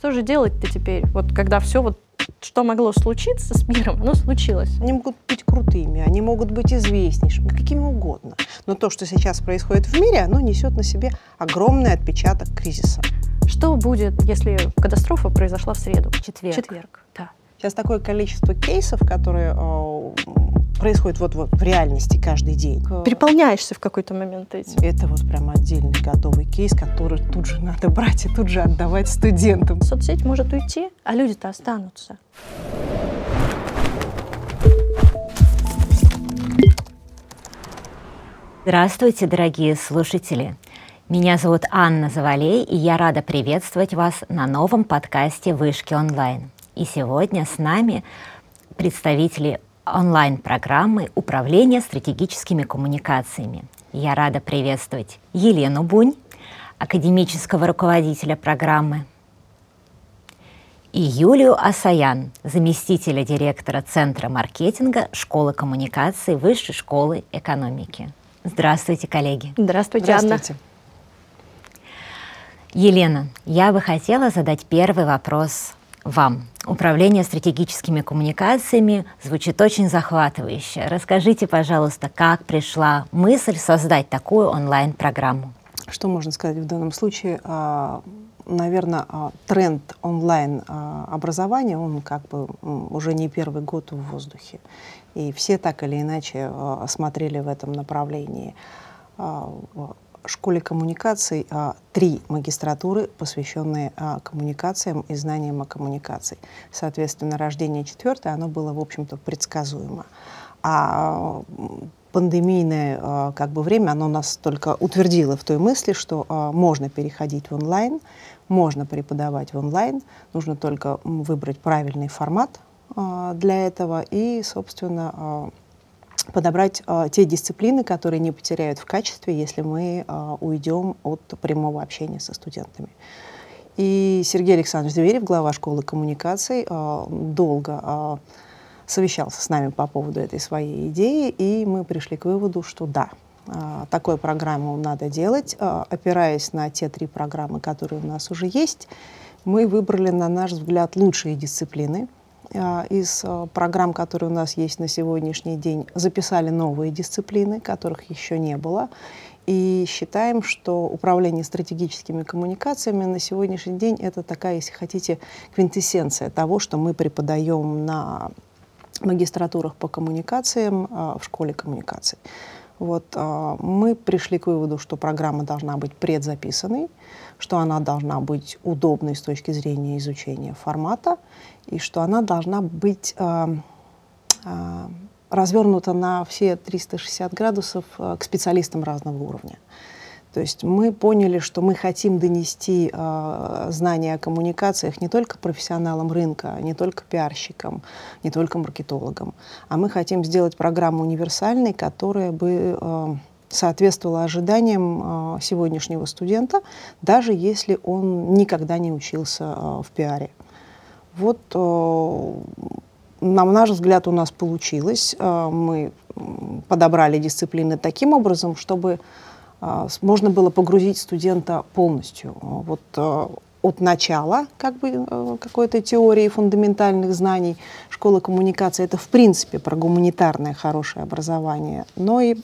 Что же делать-то теперь, вот когда все вот что могло случиться с миром, оно случилось. Они могут быть крутыми, они могут быть известнейшими, какими угодно. Но то, что сейчас происходит в мире, оно несет на себе огромный отпечаток кризиса. Что будет, если катастрофа произошла в среду? Четверг. Четверг, да. Сейчас такое количество кейсов, которые э, происходят вот, вот в реальности каждый день. Переполняешься в какой-то момент этим. Это вот прям отдельный готовый кейс, который тут же надо брать и тут же отдавать студентам. Соцсеть может уйти, а люди-то останутся. Здравствуйте, дорогие слушатели! Меня зовут Анна Завалей, и я рада приветствовать вас на новом подкасте «Вышки онлайн». И сегодня с нами представители онлайн-программы Управления стратегическими коммуникациями. Я рада приветствовать Елену Бунь, академического руководителя программы, и Юлию Асаян, заместителя директора Центра маркетинга Школы коммуникации Высшей школы экономики. Здравствуйте, коллеги. Здравствуйте, Здравствуйте. Анна. Елена, я бы хотела задать первый вопрос вам. Управление стратегическими коммуникациями звучит очень захватывающе. Расскажите, пожалуйста, как пришла мысль создать такую онлайн-программу? Что можно сказать в данном случае? А, Наверное, а, тренд онлайн-образования, а, он как бы уже не первый год в воздухе. И все так или иначе смотрели в этом направлении школе коммуникаций а, три магистратуры, посвященные а, коммуникациям и знаниям о коммуникации. Соответственно, рождение четвертой, оно было, в общем-то, предсказуемо. А пандемийное а, как бы время, оно нас только утвердило в той мысли, что а, можно переходить в онлайн, можно преподавать в онлайн, нужно только выбрать правильный формат а, для этого и, собственно, а, подобрать э, те дисциплины, которые не потеряют в качестве, если мы э, уйдем от прямого общения со студентами. И Сергей Александрович Зверев, глава школы коммуникаций, э, долго э, совещался с нами по поводу этой своей идеи, и мы пришли к выводу, что да, такую программу надо делать, опираясь на те три программы, которые у нас уже есть. Мы выбрали, на наш взгляд, лучшие дисциплины, из а, программ, которые у нас есть на сегодняшний день, записали новые дисциплины, которых еще не было. И считаем, что управление стратегическими коммуникациями на сегодняшний день это такая, если хотите, квинтэссенция того, что мы преподаем на магистратурах по коммуникациям а, в школе коммуникаций. Вот, мы пришли к выводу, что программа должна быть предзаписанной, что она должна быть удобной с точки зрения изучения формата, и что она должна быть э, э, развернута на все 360 градусов э, к специалистам разного уровня. То есть мы поняли, что мы хотим донести э, знания о коммуникациях не только профессионалам рынка, не только пиарщикам, не только маркетологам, а мы хотим сделать программу универсальной, которая бы э, соответствовала ожиданиям э, сегодняшнего студента, даже если он никогда не учился э, в пиаре. Вот, э, на наш взгляд, у нас получилось. Мы подобрали дисциплины таким образом, чтобы можно было погрузить студента полностью. Вот от начала как бы какой-то теории фундаментальных знаний школа коммуникации это в принципе про гуманитарное хорошее образование, но и а,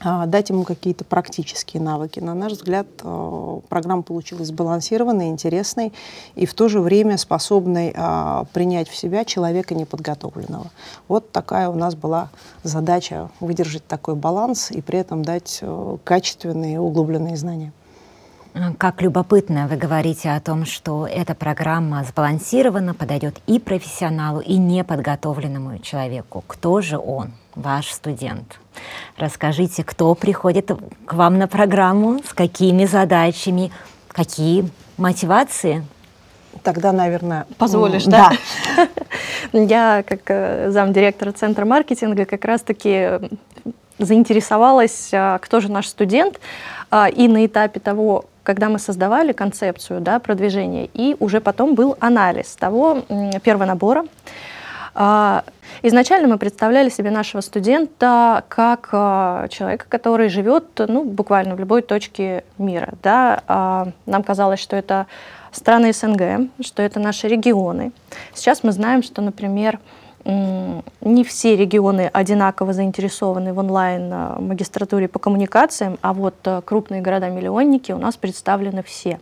дать ему какие-то практические навыки. На наш взгляд, э, программа получилась сбалансированной, интересной и в то же время способной а, принять в себя человека неподготовленного. Вот такая у нас была задача выдержать такой баланс и при этом дать э, качественные углубленные знания. Как любопытно вы говорите о том, что эта программа сбалансирована, подойдет и профессионалу, и неподготовленному человеку. Кто же он, ваш студент? Расскажите, кто приходит к вам на программу, с какими задачами, какие мотивации? Тогда, наверное... Позволишь, да? Да. Я, как э, замдиректора Центра маркетинга, как раз-таки заинтересовалась, а, кто же наш студент, а, и на этапе того, когда мы создавали концепцию да, продвижения, и уже потом был анализ того первого набора. А, изначально мы представляли себе нашего студента как а, человека, который живет ну, буквально в любой точке мира. Да? Нам казалось, что это страны СНГ, что это наши регионы. Сейчас мы знаем, что, например, не все регионы одинаково заинтересованы в онлайн-магистратуре по коммуникациям, а вот э, крупные города-миллионники у нас представлены все.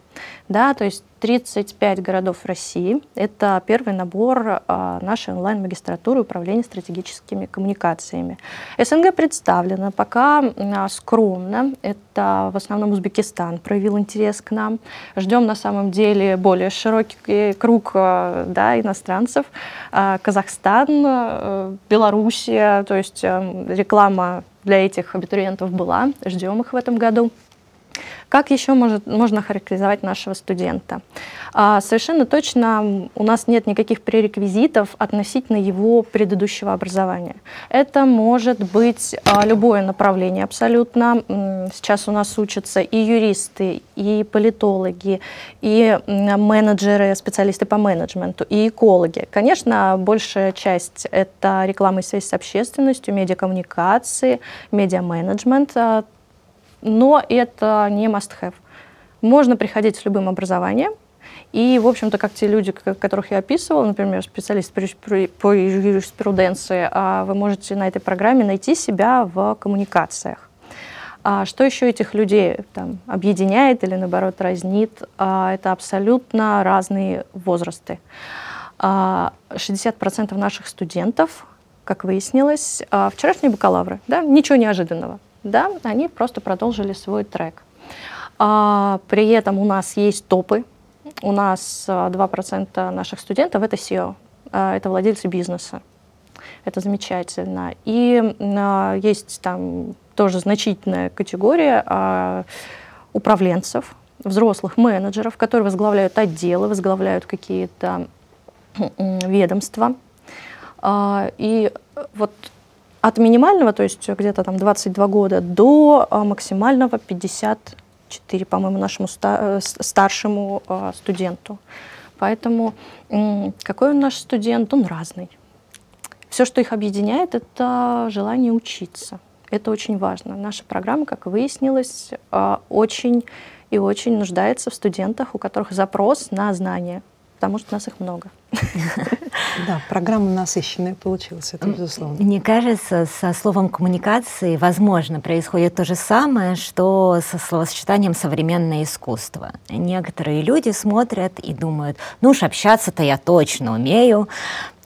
Да, то есть 35 городов России. Это первый набор а, нашей онлайн-магистратуры управления стратегическими коммуникациями. СНГ представлена пока а, скромно. Это в основном Узбекистан проявил интерес к нам. Ждем на самом деле более широкий круг а, да, иностранцев. Казахстан, Белоруссия, то есть реклама для этих абитуриентов была. Ждем их в этом году. Как еще может, можно характеризовать нашего студента? А, совершенно точно у нас нет никаких пререквизитов относительно его предыдущего образования. Это может быть а, любое направление абсолютно. Сейчас у нас учатся и юристы, и политологи, и менеджеры, специалисты по менеджменту, и экологи. Конечно, большая часть — это реклама и связь с общественностью, медиакоммуникации, медиаменеджмент, а, но это не must-have. Можно приходить с любым образованием, и, в общем-то, как те люди, которых я описывала, например, специалист по юриспруденции, а вы можете на этой программе найти себя в коммуникациях. А что еще этих людей там, объединяет или, наоборот, разнит? А, это абсолютно разные возрасты. 60% наших студентов, как выяснилось, вчерашние бакалавры, да, ничего неожиданного да, они просто продолжили свой трек. А, при этом у нас есть топы, у нас 2% а, наших студентов это SEO, а, это владельцы бизнеса. Это замечательно. И а, есть там тоже значительная категория а, управленцев, взрослых менеджеров, которые возглавляют отделы, возглавляют какие-то ведомства. А, и вот от минимального, то есть где-то там 22 года, до а, максимального 54, по-моему, нашему ста- э, старшему а, студенту. Поэтому какой он наш студент? Он разный. Все, что их объединяет, это желание учиться. Это очень важно. Наша программа, как выяснилось, а, очень и очень нуждается в студентах, у которых запрос на знания, потому что нас их много. Да, программа насыщенная получилась, это безусловно. Мне кажется, со словом коммуникации, возможно, происходит то же самое, что со словосочетанием современное искусство. Некоторые люди смотрят и думают, ну уж общаться-то я точно умею,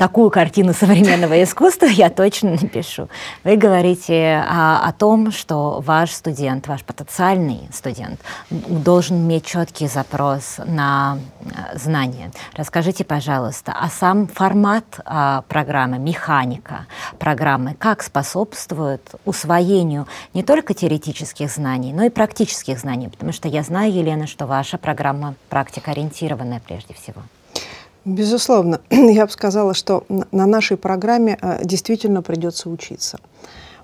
такую картину современного искусства я точно напишу. Вы говорите о, о том, что ваш студент, ваш потенциальный студент должен иметь четкий запрос на э, знания. Расскажите, пожалуйста, а сам формат а, программы, механика программы, как способствует усвоению не только теоретических знаний, но и практических знаний? Потому что я знаю, Елена, что ваша программа практикоориентированная прежде всего. Безусловно. Я бы сказала, что на нашей программе э, действительно придется учиться.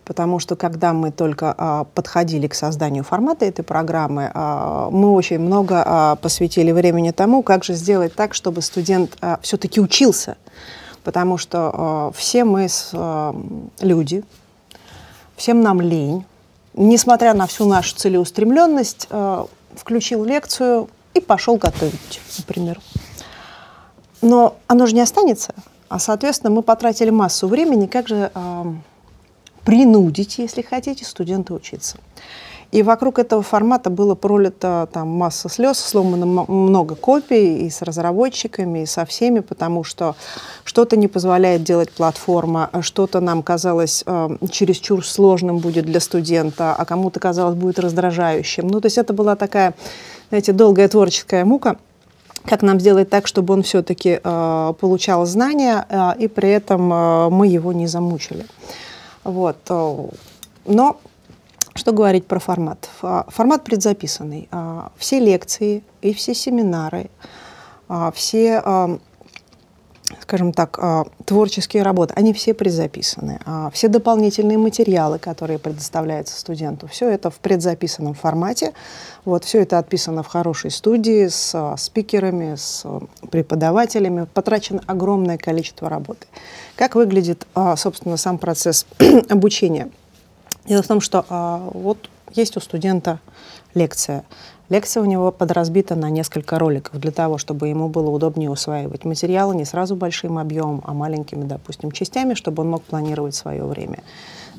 Потому что когда мы только а, подходили к созданию формата этой программы, а, мы очень много а, посвятили времени тому, как же сделать так, чтобы студент все-таки учился. Потому что все мы люди, всем нам лень. Несмотря на всю нашу целеустремленность, включил лекцию и пошел готовить, например. Но оно же не останется, а, соответственно, мы потратили массу времени, как же э, принудить, если хотите, студента учиться. И вокруг этого формата было пролито там масса слез, сломано много копий и с разработчиками, и со всеми, потому что что-то не позволяет делать платформа, что-то нам казалось э, чересчур сложным будет для студента, а кому-то казалось будет раздражающим. Ну, то есть это была такая, знаете, долгая творческая мука как нам сделать так, чтобы он все-таки э, получал знания, э, и при этом э, мы его не замучили. Вот. Э, но что говорить про формат? Формат предзаписанный. Э, все лекции и все семинары, э, все скажем так, а, творческие работы, они все предзаписаны. А, все дополнительные материалы, которые предоставляются студенту, все это в предзаписанном формате. Вот, все это отписано в хорошей студии с а, спикерами, с преподавателями. Потрачено огромное количество работы. Как выглядит, собственно, сам процесс обучения? Дело в том, что вот есть у студента лекция. Лекция у него подразбита на несколько роликов для того, чтобы ему было удобнее усваивать материалы не сразу большим объемом, а маленькими, допустим, частями, чтобы он мог планировать свое время.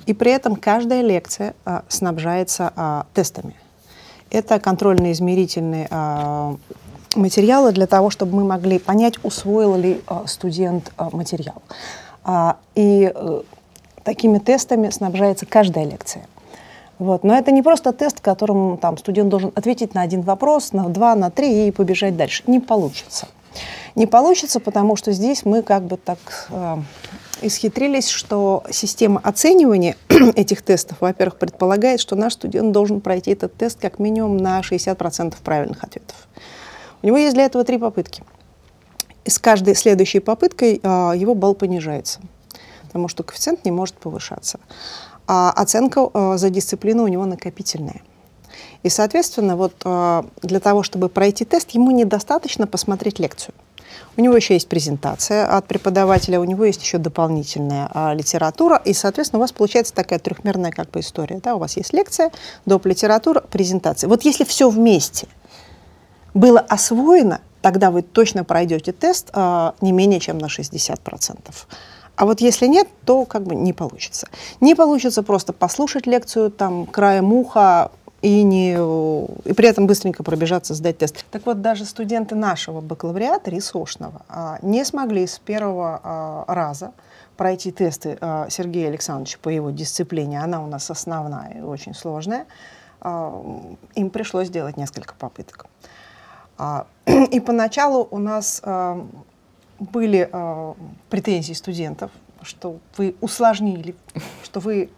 И при этом каждая лекция а, снабжается а, тестами. Это контрольно-измерительные а, материалы для того, чтобы мы могли понять, усвоил ли а, студент а, материал. А, и а, такими тестами снабжается каждая лекция. Вот. Но это не просто тест, в котором там, студент должен ответить на один вопрос, на два, на три и побежать дальше. Не получится. Не получится, потому что здесь мы как бы так э, исхитрились, что система оценивания этих тестов, во-первых, предполагает, что наш студент должен пройти этот тест как минимум на 60% правильных ответов. У него есть для этого три попытки. И с каждой следующей попыткой э, его балл понижается, потому что коэффициент не может повышаться а оценка э, за дисциплину у него накопительная. И, соответственно, вот э, для того, чтобы пройти тест, ему недостаточно посмотреть лекцию. У него еще есть презентация от преподавателя, у него есть еще дополнительная а, литература, и, соответственно, у вас получается такая трехмерная как бы история. Да? У вас есть лекция, доп. литература, презентация. Вот если все вместе было освоено, тогда вы точно пройдете тест а, не менее чем на 60%. А вот если нет, то как бы не получится. Не получится просто послушать лекцию там краем уха и, не, и при этом быстренько пробежаться, сдать тест. Так вот, даже студенты нашего бакалавриата, РИСОшного, а, не смогли с первого а, раза пройти тесты а, Сергея Александровича по его дисциплине. Она у нас основная и очень сложная. Им пришлось сделать несколько попыток. И поначалу у нас были э, претензии студентов, что вы усложнили, что вы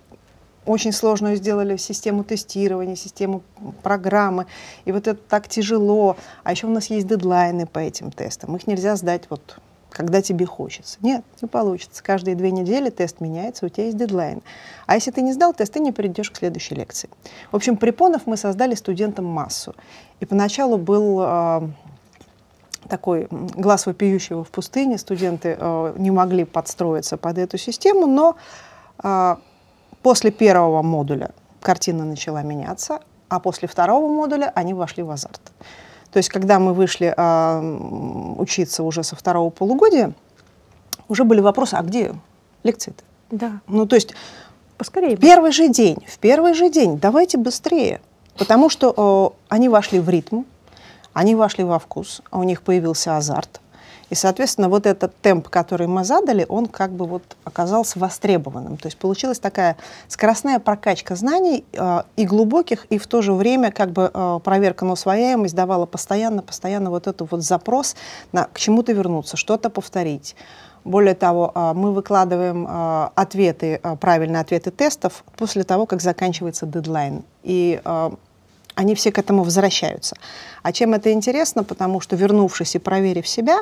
очень сложную сделали систему тестирования, систему программы, и вот это так тяжело. А еще у нас есть дедлайны по этим тестам, их нельзя сдать вот когда тебе хочется. Нет, не получится. Каждые две недели тест меняется, у тебя есть дедлайн. А если ты не сдал тест, ты не придешь к следующей лекции. В общем, препонов мы создали студентам массу. И поначалу был э, такой глаз вопиющего в пустыне. Студенты э, не могли подстроиться под эту систему, но э, после первого модуля картина начала меняться, а после второго модуля они вошли в азарт. То есть, когда мы вышли э, учиться уже со второго полугодия, уже были вопросы, а где лекции-то? Да. Ну, то есть, поскорее. Первый же день, в первый же день, давайте быстрее, потому что э, они вошли в ритм, они вошли во вкус, у них появился азарт. И, соответственно, вот этот темп, который мы задали, он как бы вот оказался востребованным. То есть получилась такая скоростная прокачка знаний э, и глубоких, и в то же время как бы э, проверка на усвояемость давала постоянно, постоянно вот этот вот запрос на к чему-то вернуться, что-то повторить. Более того, э, мы выкладываем э, ответы, э, правильные ответы тестов после того, как заканчивается дедлайн. И они все к этому возвращаются. А чем это интересно? Потому что, вернувшись и проверив себя,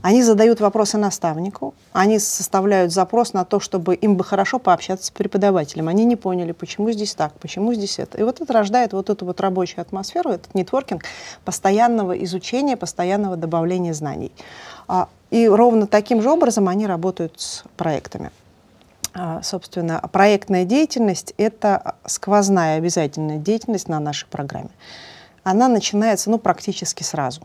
они задают вопросы наставнику, они составляют запрос на то, чтобы им бы хорошо пообщаться с преподавателем. Они не поняли, почему здесь так, почему здесь это. И вот это рождает вот эту вот рабочую атмосферу, этот нетворкинг постоянного изучения, постоянного добавления знаний. А, и ровно таким же образом они работают с проектами. А, собственно, проектная деятельность — это сквозная обязательная деятельность на нашей программе. Она начинается ну, практически сразу.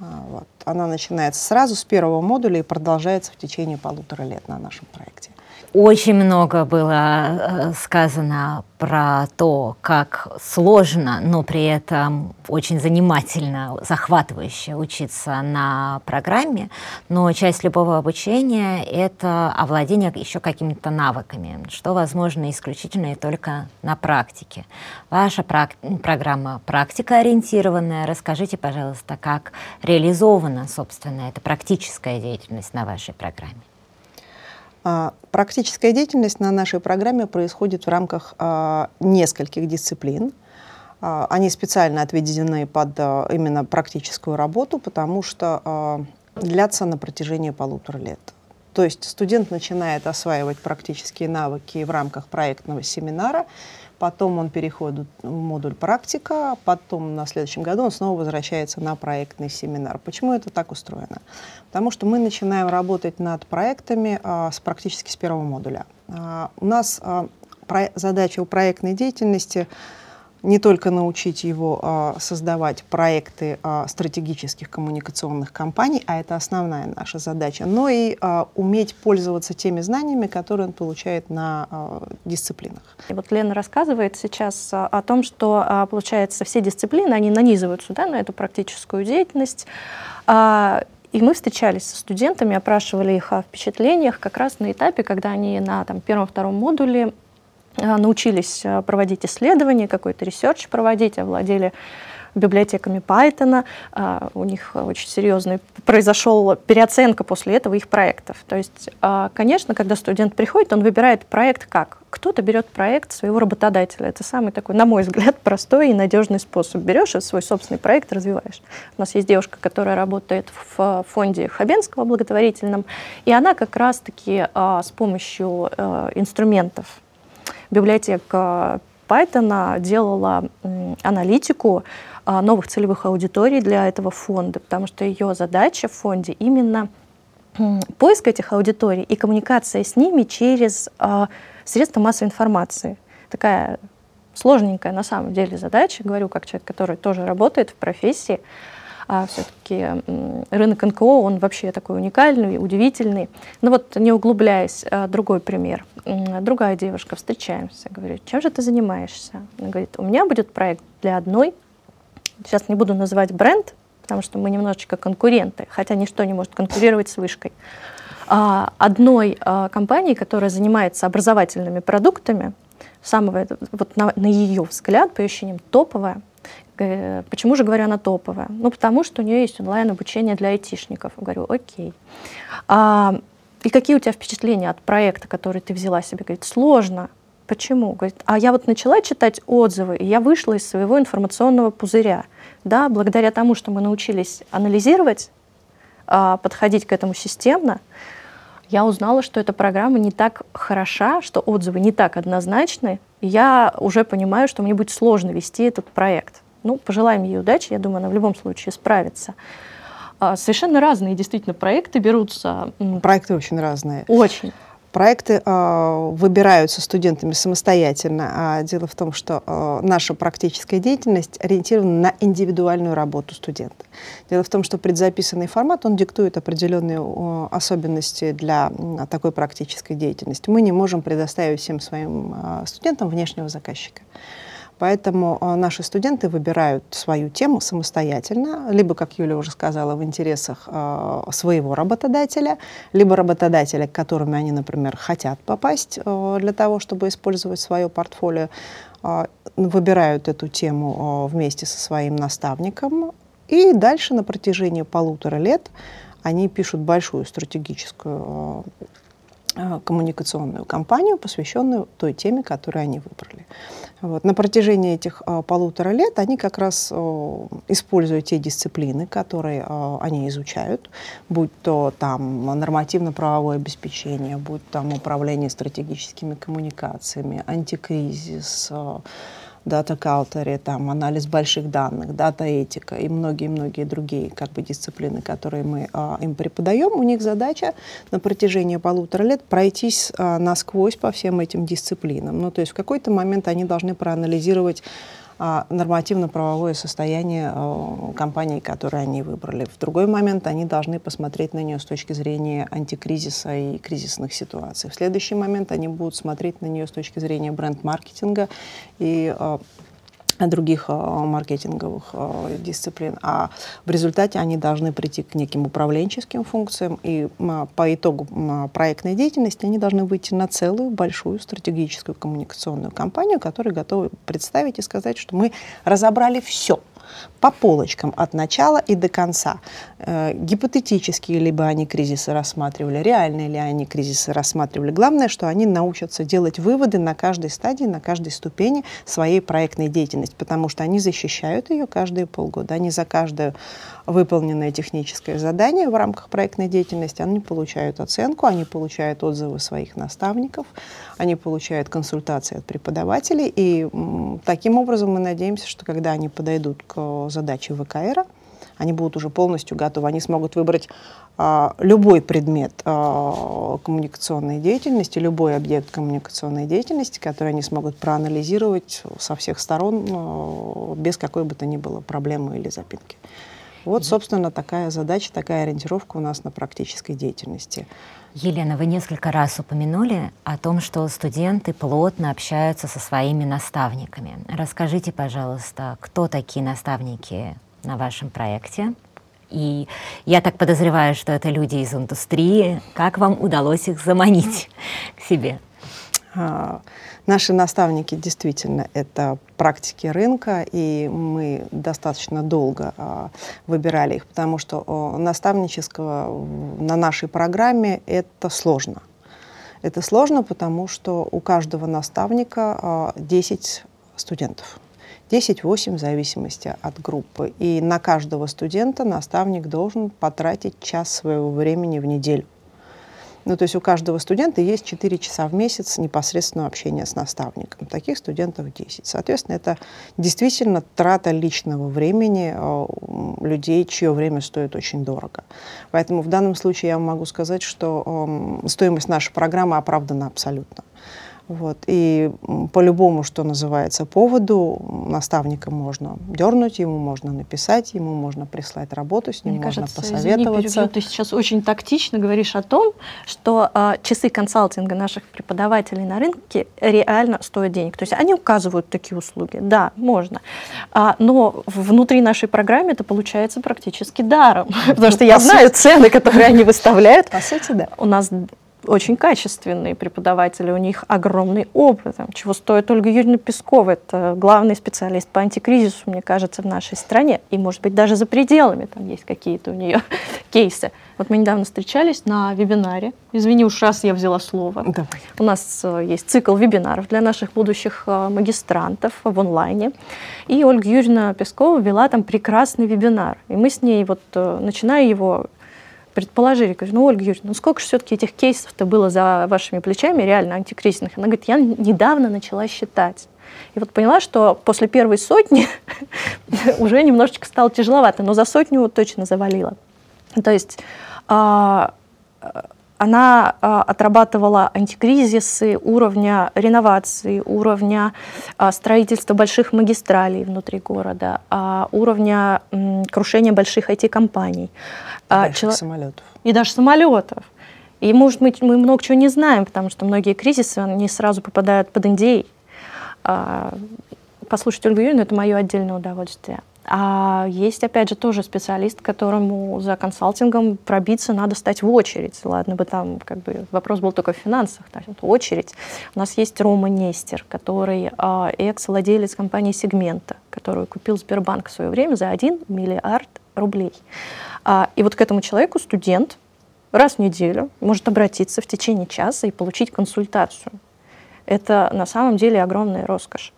А, вот. Она начинается сразу с первого модуля и продолжается в течение полутора лет на нашем проекте. Очень много было э, сказано про то, как сложно, но при этом очень занимательно, захватывающе учиться на программе. Но часть любого обучения — это овладение еще какими-то навыками, что возможно исключительно и только на практике. Ваша прак программа практикоориентированная. Расскажите, пожалуйста, как реализована, собственно, эта практическая деятельность на вашей программе. А, практическая деятельность на нашей программе происходит в рамках а, нескольких дисциплин. А, они специально отведены под именно практическую работу, потому что длятся на протяжении полутора лет. То есть студент начинает осваивать практические навыки в рамках проектного семинара, потом он переходит в модуль практика, потом на следующем году он снова возвращается на проектный семинар. Почему это так устроено? Потому что мы начинаем работать над проектами а, с практически с первого модуля. А, у нас а, про, задача у проектной деятельности не только научить его а, создавать проекты а, стратегических коммуникационных компаний, а это основная наша задача, но и а, уметь пользоваться теми знаниями, которые он получает на а, дисциплинах. И вот Лена рассказывает сейчас а, о том, что, а, получается, все дисциплины, они нанизываются да, на эту практическую деятельность. А, и мы встречались со студентами, опрашивали их о впечатлениях как раз на этапе, когда они на там, первом-втором модуле научились а, проводить исследования, какой-то research проводить, овладели библиотеками Python. А, у них очень серьезный произошел переоценка после этого их проектов. То есть, конечно, когда студент приходит, он выбирает проект как? Кто-то берет проект своего работодателя. Это самый такой, на мой взгляд, простой и надежный способ. Берешь и свой собственный проект развиваешь. У нас есть девушка, которая работает в фонде Хабенского благотворительном, и она как раз-таки с помощью э, инструментов библиотека Python делала аналитику а, новых целевых аудиторий для этого фонда, потому что ее задача в фонде именно поиск этих аудиторий и коммуникация с ними через а, средства массовой информации. Такая сложненькая на самом деле задача, говорю как человек, который тоже работает в профессии а все-таки рынок НКО, он вообще такой уникальный, удивительный. Ну вот, не углубляясь, а, другой пример. Другая девушка, встречаемся, говорит, чем же ты занимаешься? Она говорит, у меня будет проект для одной, сейчас не буду называть бренд, потому что мы немножечко конкуренты, хотя ничто не может конкурировать с вышкой. А, одной а, компании, которая занимается образовательными продуктами, самого, вот на, на ее взгляд, по ощущениям, топовая, почему же, говорю, она топовая? Ну, потому что у нее есть онлайн-обучение для айтишников. Говорю, окей. А, и какие у тебя впечатления от проекта, который ты взяла себе? Говорит, сложно. Почему? Говорит, а я вот начала читать отзывы, и я вышла из своего информационного пузыря. Да, благодаря тому, что мы научились анализировать, а, подходить к этому системно, я узнала, что эта программа не так хороша, что отзывы не так однозначны, и я уже понимаю, что мне будет сложно вести этот проект. Ну, пожелаем ей удачи, я думаю, она в любом случае справится. А, совершенно разные действительно проекты берутся. Проекты очень разные. Очень. Проекты э, выбираются студентами самостоятельно. А дело в том, что э, наша практическая деятельность ориентирована на индивидуальную работу студента. Дело в том, что предзаписанный формат, он диктует определенные э, особенности для э, такой практической деятельности. Мы не можем предоставить всем своим э, студентам внешнего заказчика. Поэтому э, наши студенты выбирают свою тему самостоятельно, либо, как Юля уже сказала, в интересах э, своего работодателя, либо работодателя, к которым они, например, хотят попасть э, для того, чтобы использовать свое портфолио, выбирают эту тему вместе со своим наставником, и дальше на протяжении полутора лет они пишут большую стратегическую коммуникационную кампанию, посвященную той теме, которую они выбрали. Вот. На протяжении этих а, полутора лет они как раз а, используют те дисциплины, которые а, они изучают, будь то там нормативно-правовое обеспечение, будь там управление стратегическими коммуникациями, антикризис, а, дата каутери, там, анализ больших данных, дата этика и многие-многие другие как бы, дисциплины, которые мы а, им преподаем, у них задача на протяжении полутора лет пройтись а, насквозь по всем этим дисциплинам. Ну, то есть в какой-то момент они должны проанализировать нормативно-правовое состояние а, компании, которую они выбрали. В другой момент они должны посмотреть на нее с точки зрения антикризиса и кризисных ситуаций. В следующий момент они будут смотреть на нее с точки зрения бренд-маркетинга и а, других а, маркетинговых а, дисциплин. А в результате они должны прийти к неким управленческим функциям, и по итогу проектной деятельности они должны выйти на целую большую стратегическую коммуникационную кампанию, которая готовы представить и сказать, что мы разобрали все – по полочкам от начала и до конца. Э, гипотетические либо они кризисы рассматривали, реальные ли они кризисы рассматривали. Главное, что они научатся делать выводы на каждой стадии, на каждой ступени своей проектной деятельности, потому что они защищают ее каждые полгода. Они за каждое выполненное техническое задание в рамках проектной деятельности, они получают оценку, они получают отзывы своих наставников, они получают консультации от преподавателей. И таким образом мы надеемся, что когда они подойдут к задаче ВКР, они будут уже полностью готовы. Они смогут выбрать а, любой предмет а, коммуникационной деятельности, любой объект коммуникационной деятельности, который они смогут проанализировать со всех сторон а, без какой бы то ни было проблемы или запинки. Вот, собственно, такая задача, такая ориентировка у нас на практической деятельности. Елена, вы несколько раз упомянули о том, что студенты плотно общаются со своими наставниками. Расскажите, пожалуйста, кто такие наставники на вашем проекте? И я так подозреваю, что это люди из индустрии. Как вам удалось их заманить к себе? Наши наставники действительно это практики рынка, и мы достаточно долго а, выбирали их, потому что а, наставнического на нашей программе это сложно. Это сложно, потому что у каждого наставника а, 10 студентов. 10-8 в зависимости от группы. И на каждого студента наставник должен потратить час своего времени в неделю. Ну, то есть у каждого студента есть 4 часа в месяц непосредственного общения с наставником. Таких студентов 10. Соответственно, это действительно трата личного времени э, людей, чье время стоит очень дорого. Поэтому в данном случае я могу сказать, что э, стоимость нашей программы оправдана абсолютно. Вот. И по любому, что называется, поводу наставника можно дернуть, ему можно написать, ему можно прислать работу, с ним Мне можно кажется, посоветоваться. Извини, ты сейчас очень тактично говоришь о том, что а, часы консалтинга наших преподавателей на рынке реально стоят денег. То есть они указывают такие услуги. Да, можно. А, но внутри нашей программы это получается практически даром. Потому что я знаю цены, которые они выставляют. По сути, да. У нас очень качественные преподаватели, у них огромный опыт, там, чего стоит Ольга Юрьевна Пескова, это главный специалист по антикризису, мне кажется, в нашей стране, и, может быть, даже за пределами там есть какие-то у нее кейсы. Вот мы недавно встречались на вебинаре, извини уж раз я взяла слово. Давай. У нас э, есть цикл вебинаров для наших будущих э, магистрантов в онлайне, и Ольга Юрьевна Пескова вела там прекрасный вебинар, и мы с ней, вот, э, начиная его предположили, говорю, ну, Ольга Юрьевна, ну сколько же все-таки этих кейсов-то было за вашими плечами, реально антикризисных? Она говорит, я недавно начала считать. И вот поняла, что после первой сотни уже немножечко стало тяжеловато, но за сотню точно завалила. То есть а, она а, отрабатывала антикризисы уровня реновации, уровня а, строительства больших магистралей внутри города, а, уровня крушения больших IT-компаний. Больших чело... самолетов. И даже самолетов. И, может быть, мы много чего не знаем, потому что многие кризисы, они сразу попадают под индей. А, послушать Ольгу Юрьевну – это мое отдельное удовольствие. А есть, опять же, тоже специалист, которому за консалтингом пробиться надо стать в очередь. Ладно бы там, как бы, вопрос был только в финансах, да, очередь. У нас есть Рома Нестер, который а, экс-владелец компании «Сегмента», которую купил Сбербанк в свое время за 1 миллиард рублей. А, и вот к этому человеку студент раз в неделю может обратиться в течение часа и получить консультацию. Это на самом деле огромная роскошь.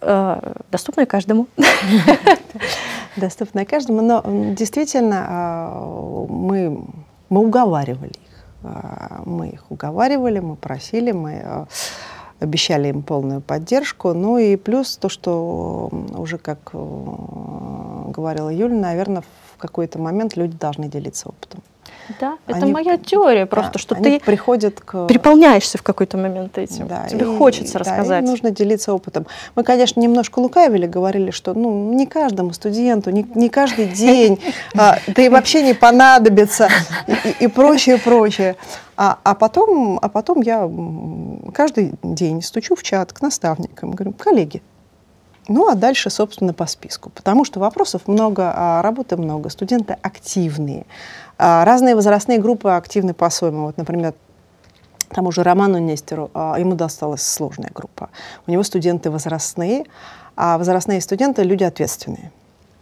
Э, доступная каждому. Доступная каждому, но действительно а, мы, мы уговаривали их. А, мы их уговаривали, мы просили, мы обещали им полную поддержку. Ну и плюс то, что уже, как говорила Юля, наверное, в какой-то момент люди должны делиться опытом. Да, это они, моя теория просто, да, что ты приходят к... переполняешься в какой-то момент этим. Да, Тебе и, хочется да, рассказать. И нужно делиться опытом. Мы, конечно, немножко лукавили, говорили, что ну, не каждому студенту, не, не каждый день, а, да и вообще не понадобится, и, и прочее, прочее. А, а, потом, а потом я каждый день стучу в чат к наставникам, говорю, коллеги, ну, а дальше, собственно, по списку. Потому что вопросов много, а работы много, студенты активные. А, разные возрастные группы активны по-своему. Вот, например, тому же Роману Нестеру, а, ему досталась сложная группа. У него студенты возрастные, а возрастные студенты – люди ответственные.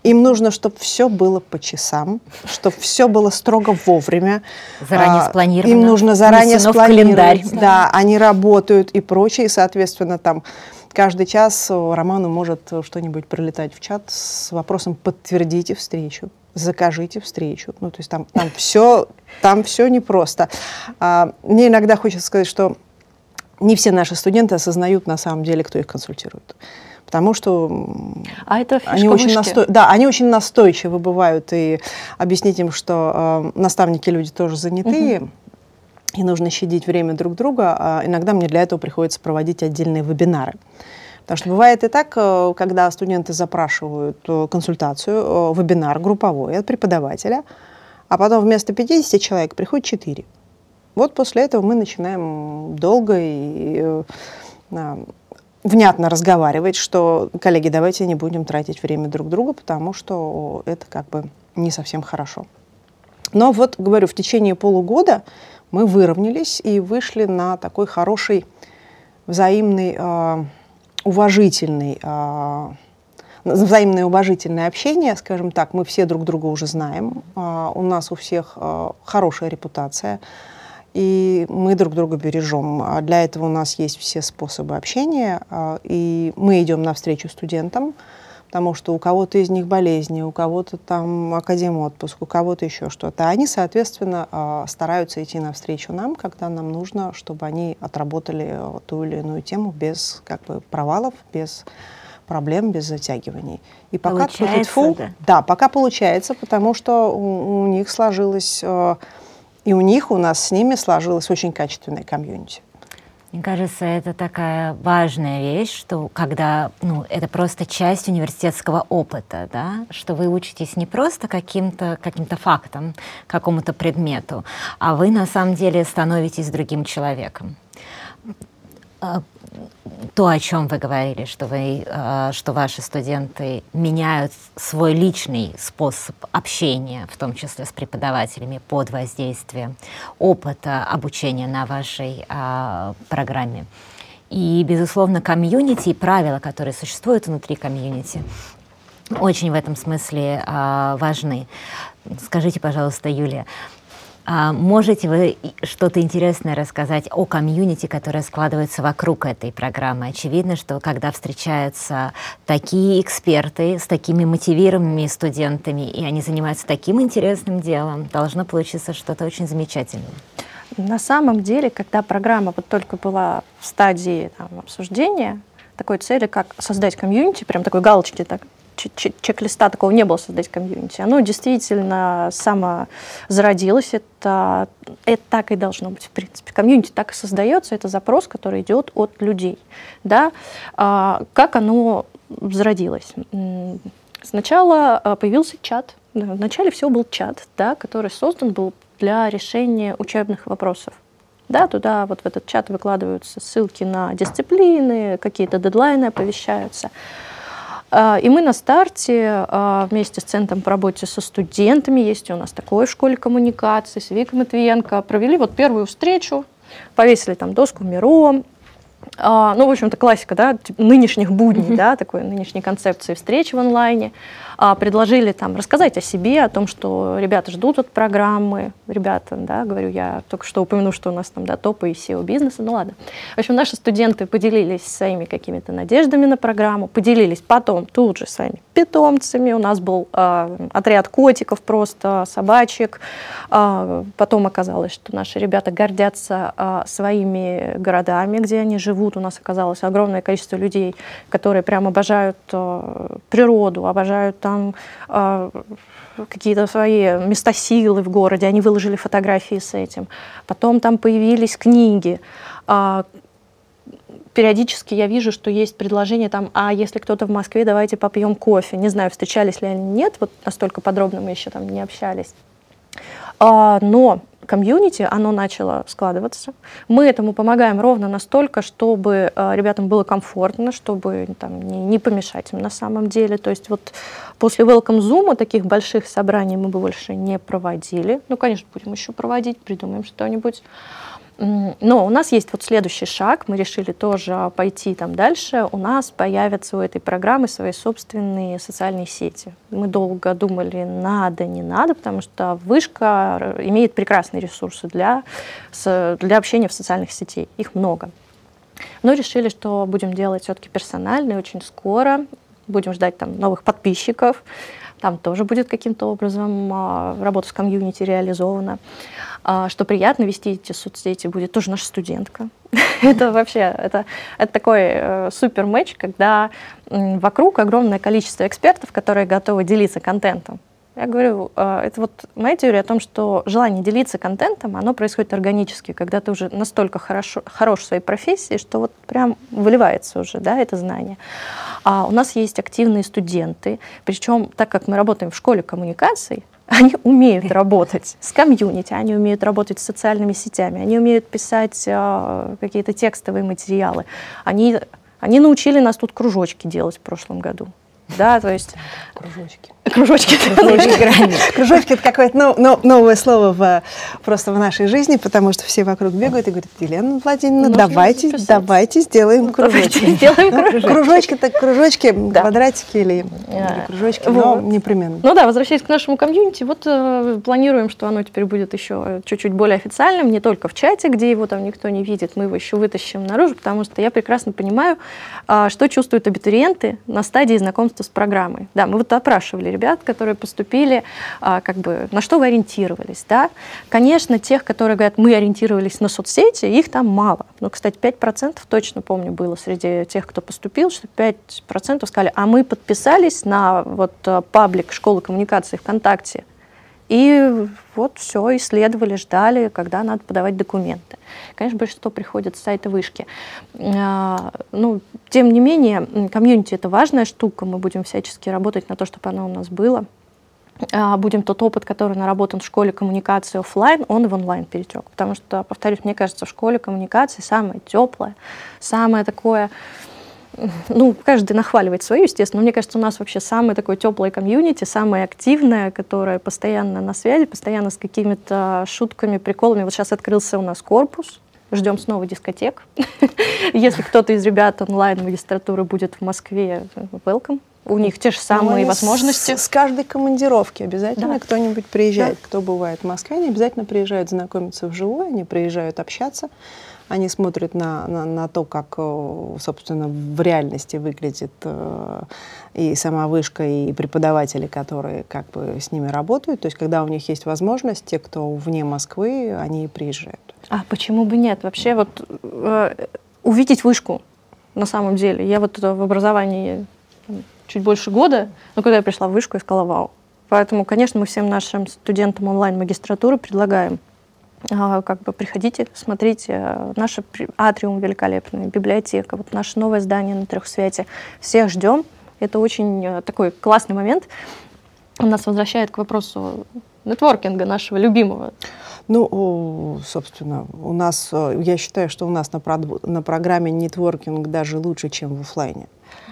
Им нужно, чтобы все было по часам, чтобы все было строго вовремя. Заранее а, спланировано. Им нужно заранее спланировать. Да, они работают и прочее, и, соответственно, там каждый час Роману может что-нибудь прилетать в чат с вопросом «подтвердите встречу» закажите встречу. Ну, то есть там, там все, там все непросто. А, мне иногда хочется сказать, что не все наши студенты осознают на самом деле, кто их консультирует. потому что а это они очень, насто... да, они очень настойчивы бывают, и объяснить им, что э, наставники люди тоже занятые, угу. и нужно щадить время друг друга, а иногда мне для этого приходится проводить отдельные вебинары. Потому что бывает и так, э, когда студенты запрашивают э, консультацию, э, вебинар групповой от преподавателя, а потом вместо 50 человек приходит 4. Вот после этого мы начинаем долго и внятно разговаривать, что, коллеги, давайте не будем тратить время друг друга, потому что это как бы не совсем хорошо. Но вот, говорю, в течение полугода мы выровнялись и вышли на такой хороший взаимный уважительный, а, взаимное уважительное общение, скажем так, мы все друг друга уже знаем, а, у нас у всех а, хорошая репутация, и мы друг друга бережем. Для этого у нас есть все способы общения, и мы идем навстречу студентам, потому что у кого-то из них болезни, у кого-то там академ отпуск, у кого-то еще что-то. Они, соответственно, а, стараются идти навстречу нам, когда нам нужно, чтобы они отработали э, ту или иную тему без как бы провалов, без проблем, без затягиваний. И пока получается, фу, да. да, пока получается, потому что у, у них сложилось э, и у них, у нас с ними сложилось очень качественное комьюнити. Мне кажется, это такая важная вещь, что когда, ну, это просто часть университетского опыта, да, что вы учитесь не просто каким-то каким фактом, какому-то предмету, а вы на самом деле становитесь другим человеком. А, то, о чем вы говорили, что, вы, э, что ваши студенты меняют свой личный способ общения, в том числе с преподавателями, под воздействием опыта обучения на вашей э, программе. И, безусловно, комьюнити и правила, которые существуют внутри комьюнити, очень в этом смысле важны. Скажите, пожалуйста, Юлия, а можете вы что-то интересное рассказать о комьюнити, которое складывается вокруг этой программы? Очевидно, что когда встречаются такие эксперты с такими мотивированными студентами, и они занимаются таким интересным делом, должно получиться что-то очень замечательное. На самом деле, когда программа вот только была в стадии там, обсуждения, такой цели, как создать комьюнити, прям такой галочки так чек-листа такого не было создать комьюнити. Оно действительно само зародилось. Это, это так и должно быть, в принципе. Комьюнити так и создается. Это запрос, который идет от людей. Да? А, как оно зародилось? Сначала а, появился чат. Вначале все был чат, да, который создан был для решения учебных вопросов. Да, туда вот в этот чат выкладываются ссылки на дисциплины, какие-то дедлайны оповещаются. А, и мы на старте а, вместе с Центром по работе со студентами, есть у нас такое в школе коммуникации, с Викой Матвиенко, провели вот первую встречу, повесили там доску Миро, а, ну, в общем-то, классика, да, нынешних будней, да, такой нынешней концепции встречи в онлайне. А, предложили там рассказать о себе, о том, что ребята ждут от программы. Ребята, да, говорю, я только что упомяну, что у нас там, да, топы и SEO бизнеса, ну ладно. В общем, наши студенты поделились своими какими-то надеждами на программу, поделились потом тут же своими питомцами. У нас был э, отряд котиков просто, собачек. Э, потом оказалось, что наши ребята гордятся э, своими городами, где они живут. У нас оказалось огромное количество людей, которые прям обожают э, природу, обожают там э, какие-то свои места силы в городе, они выложили фотографии с этим. Потом там появились книги. Э, периодически я вижу, что есть предложение там, а если кто-то в Москве, давайте попьем кофе. Не знаю, встречались ли они, нет, вот настолько подробно мы еще там не общались. А, но комьюнити, оно начало складываться. Мы этому помогаем ровно настолько, чтобы э, ребятам было комфортно, чтобы там, не, не помешать им на самом деле. То есть вот после Welcome Zoom таких больших собраний мы бы больше не проводили. Ну, конечно, будем еще проводить, придумаем что-нибудь. Но у нас есть вот следующий шаг, мы решили тоже пойти там дальше. У нас появятся у этой программы свои собственные социальные сети. Мы долго думали, надо, не надо, потому что вышка имеет прекрасные ресурсы для, для общения в социальных сетях. Их много. Но решили, что будем делать все-таки персонально очень скоро. Будем ждать там новых подписчиков. Там тоже будет каким-то образом а, работа с комьюнити реализована. А, что приятно вести эти соцсети будет тоже наша студентка. это вообще, это, это такой э, супер матч, когда э, вокруг огромное количество экспертов, которые готовы делиться контентом. Я говорю, э, это вот моя теория о том, что желание делиться контентом, оно происходит органически, когда ты уже настолько хорошо, хорош в своей профессии, что вот прям выливается уже, да, это знание. А у нас есть активные студенты, причем так как мы работаем в школе коммуникаций, они умеют работать с комьюнити, они умеют работать с социальными сетями, они умеют писать э, какие-то текстовые материалы. Они, они научили нас тут кружочки делать в прошлом году. Да, то есть... Кружочки. Кружочки. Кружочки, кружочки это какое-то ну, ну, новое слово в, просто в нашей жизни, потому что все вокруг бегают и говорят, Елена Владимировна, Нужно давайте, записать. давайте сделаем кружочки. Сделаем кружочки. Кружочки так кружочки, да. квадратики или, или кружочки, но непременно. Ну да, возвращаясь к нашему комьюнити, вот э, планируем, что оно теперь будет еще чуть-чуть более официальным, не только в чате, где его там никто не видит, мы его еще вытащим наружу, потому что я прекрасно понимаю, э, что чувствуют абитуриенты на стадии знакомства с программой. Да, мы вот опрашивали ребят, которые поступили, а, как бы, на что вы ориентировались, да? Конечно, тех, которые говорят, мы ориентировались на соцсети, их там мало. Ну, кстати, 5% точно помню было среди тех, кто поступил, что 5% сказали, а мы подписались на вот а, паблик школы коммуникации ВКонтакте, и вот все, исследовали, ждали, когда надо подавать документы. Конечно, большинство приходит с сайта вышки. А, ну, тем не менее, комьюнити — это важная штука, мы будем всячески работать на то, чтобы оно у нас было. А, будем тот опыт, который наработан в школе коммуникации офлайн, он в онлайн перетек. Потому что, повторюсь, мне кажется, в школе коммуникации самое теплое, самое такое ну, каждый нахваливает свою, естественно, но мне кажется, у нас вообще самое такое теплое комьюнити, самое активное, которое постоянно на связи, постоянно с какими-то шутками, приколами. Вот сейчас открылся у нас корпус, ждем снова дискотек. Если кто-то из ребят онлайн магистратуры будет в Москве, welcome. У них те же самые ну, возможности. С, с каждой командировки обязательно да. кто-нибудь приезжает. Да. Кто бывает в Москве, они обязательно приезжают знакомиться вживую, они приезжают общаться. Они смотрят на, на, на то, как, э, собственно, в реальности выглядит э, и сама вышка, и преподаватели, которые как бы с ними работают. То есть, когда у них есть возможность, те, кто вне Москвы, они приезжают. А почему бы нет? Вообще вот э, увидеть вышку на самом деле. Я вот в образовании чуть больше года, но когда я пришла в вышку, я сказала «Вау». Поэтому, конечно, мы всем нашим студентам онлайн-магистратуры предлагаем как бы приходите, смотрите, э, наш атриум великолепный, библиотека, вот наше новое здание на Трехсвете. Всех ждем. Это очень э, такой классный момент. Он нас возвращает к вопросу нетворкинга нашего любимого. Ну, собственно, у нас, э, я считаю, что у нас на, на программе нетворкинг даже лучше, чем в офлайне.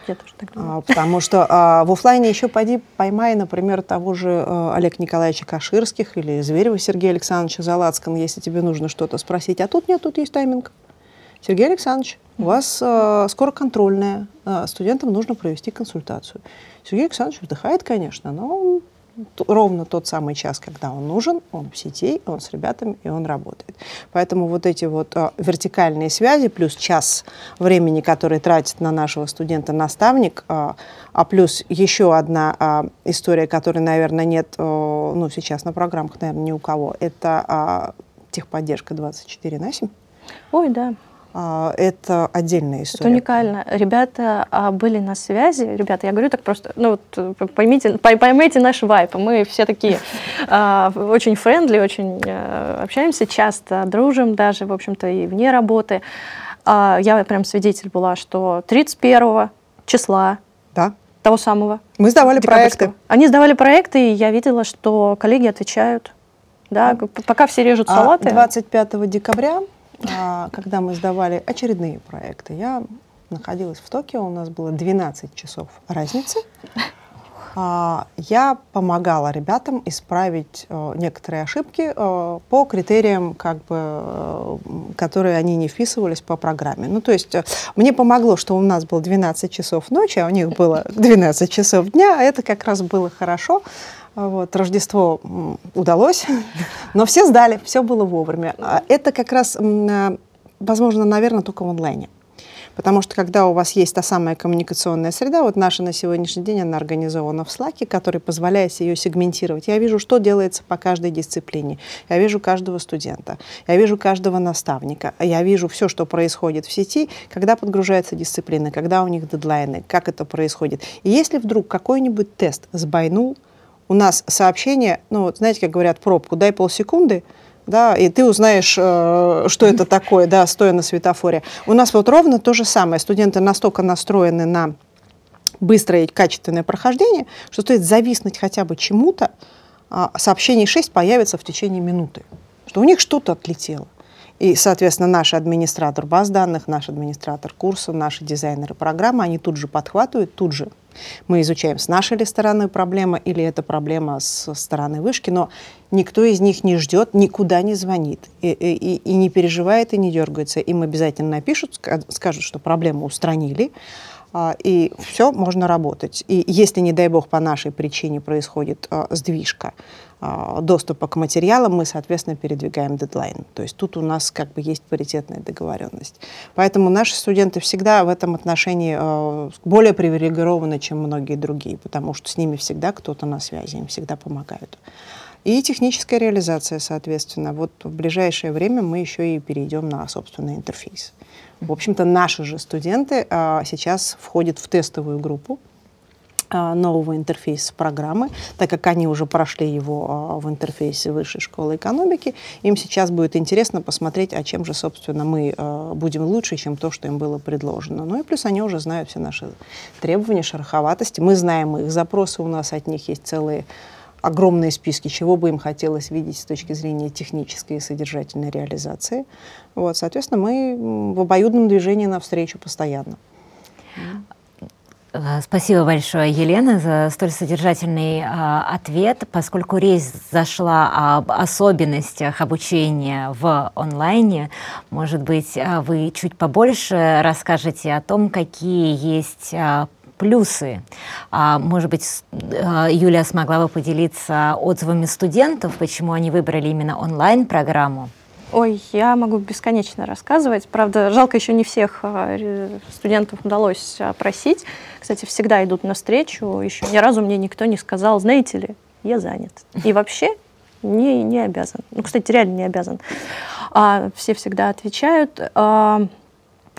Я тоже так думаю. А, потому что а, в офлайне еще пойди поймай, например, того же а, Олега Николаевича Каширских или Зверева Сергея Александровича Залацкан, если тебе нужно что-то спросить. А тут нет, тут есть тайминг. Сергей Александрович, у вас э, скоро контрольная, э, студентам нужно провести консультацию. Сергей Александрович вздыхает, конечно, но ровно тот самый час, когда он нужен, он в сети, он с ребятами, и он работает. Поэтому вот эти вот а, вертикальные связи, плюс час времени, который тратит на нашего студента наставник, а, а плюс еще одна а, история, которой, наверное, нет ну, сейчас на программах, наверное, ни у кого, это техподдержка 24 на 7. Ой, да. А, это отдельная история. Это уникально. Ребята а, были на связи. Ребята, я говорю так просто, ну вот поймите, поймите наш вайб. Мы все такие а, очень friendly, очень общаемся часто, дружим даже, в общем-то, и вне работы. Я прям свидетель была, что 31 числа да. того самого. Мы сдавали проекты. Они сдавали проекты, и я видела, что коллеги отвечают. Да, пока все режут салаты. 25 декабря а, когда мы сдавали очередные проекты, я находилась в Токио, у нас было 12 часов разницы. А, я помогала ребятам исправить э, некоторые ошибки э, по критериям, как бы, э, которые они не вписывались по программе. Ну, то есть мне помогло, что у нас было 12 часов ночи, а у них было 12 часов дня, а это как раз было хорошо. Вот, Рождество удалось, но все сдали, все было вовремя. А это как раз, возможно, наверное, только в онлайне. Потому что когда у вас есть та самая коммуникационная среда, вот наша на сегодняшний день, она организована в Slack, который позволяет ее сегментировать. Я вижу, что делается по каждой дисциплине. Я вижу каждого студента. Я вижу каждого наставника. Я вижу все, что происходит в сети, когда подгружается дисциплина, когда у них дедлайны, как это происходит. И если вдруг какой-нибудь тест сбайнул, у нас сообщение, ну вот знаете, как говорят, пробку, дай полсекунды, да, и ты узнаешь, э, что это такое, да, стоя на светофоре. У нас вот ровно то же самое. Студенты настолько настроены на быстрое и качественное прохождение, что стоит зависнуть хотя бы чему-то, а сообщений 6 появится в течение минуты, что у них что-то отлетело. И, соответственно, наш администратор баз данных, наш администратор курса, наши дизайнеры программы, они тут же подхватывают, тут же мы изучаем, с нашей ли стороны проблема или это проблема с стороны вышки, но никто из них не ждет, никуда не звонит и, и, и не переживает и не дергается. Им обязательно напишут, скажут, что проблему устранили, а, и все, можно работать. И если, не дай бог, по нашей причине происходит а, сдвижка доступа к материалам, мы, соответственно, передвигаем дедлайн. То есть тут у нас как бы есть паритетная договоренность. Поэтому наши студенты всегда в этом отношении более привилегированы, чем многие другие, потому что с ними всегда кто-то на связи, им всегда помогают. И техническая реализация, соответственно. Вот в ближайшее время мы еще и перейдем на собственный интерфейс. В общем-то, наши же студенты а, сейчас входят в тестовую группу а, нового интерфейса программы, так как они уже прошли его а, в интерфейсе Высшей школы экономики, им сейчас будет интересно посмотреть, а чем же, собственно, мы а, будем лучше, чем то, что им было предложено. Ну и плюс они уже знают все наши требования, шероховатости, мы знаем их запросы, у нас от них есть целые огромные списки, чего бы им хотелось видеть с точки зрения технической и содержательной реализации. Вот, соответственно, мы в обоюдном движении навстречу постоянно. Э, спасибо большое, Елена, за столь содержательный э, ответ. Поскольку речь зашла об особенностях обучения в онлайне, может быть, э, вы чуть побольше расскажете о том, какие есть э, плюсы. А, может быть, а, Юлия смогла бы поделиться отзывами студентов, почему они выбрали именно онлайн-программу? Ой, я могу бесконечно рассказывать. Правда, жалко, еще не всех а, студентов удалось опросить. Кстати, всегда идут навстречу. Еще ни разу мне никто не сказал, знаете ли, я занят. И вообще не, не обязан. Ну, кстати, реально не обязан. А, все всегда отвечают. А,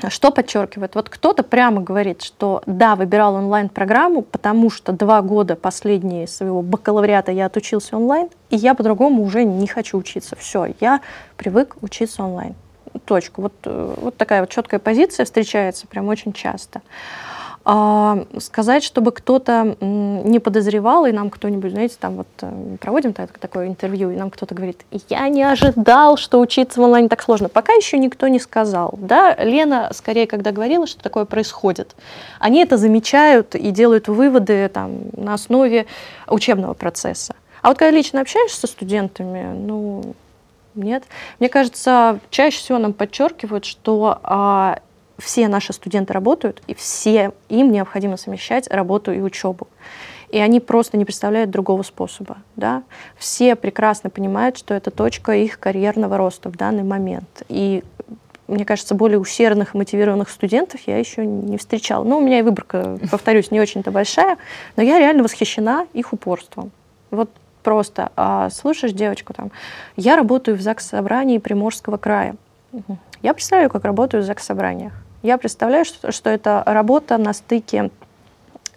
что подчеркивает? Вот кто-то прямо говорит, что да, выбирал онлайн-программу, потому что два года последние своего бакалавриата я отучился онлайн, и я по-другому уже не хочу учиться. Все, я привык учиться онлайн. Точка. Вот, э, вот такая вот четкая позиция встречается прям очень часто. А, сказать, чтобы кто-то не подозревал, и нам кто-нибудь, знаете, там вот э, проводим такое интервью, и нам кто-то говорит, я не ожидал, что учиться в онлайне так сложно. Пока еще никто не сказал. Да? Лена, скорее, когда говорила, что такое происходит, они это замечают и делают выводы там, на основе учебного процесса. А вот когда лично общаешься со студентами, ну, нет. Мне кажется, чаще всего нам подчеркивают, что а, все наши студенты работают, и все им необходимо совмещать работу и учебу. И они просто не представляют другого способа. Да? Все прекрасно понимают, что это точка их карьерного роста в данный момент. И мне кажется, более усердных и мотивированных студентов я еще не встречала. Ну, у меня и выборка, повторюсь, не очень-то большая, но я реально восхищена их упорством. Вот просто а, слушаешь девочку там, я работаю в ЗАГС собрании Приморского края. Я представляю, как работаю в ЗАГС собраниях. Я представляю, что, что это работа на стыке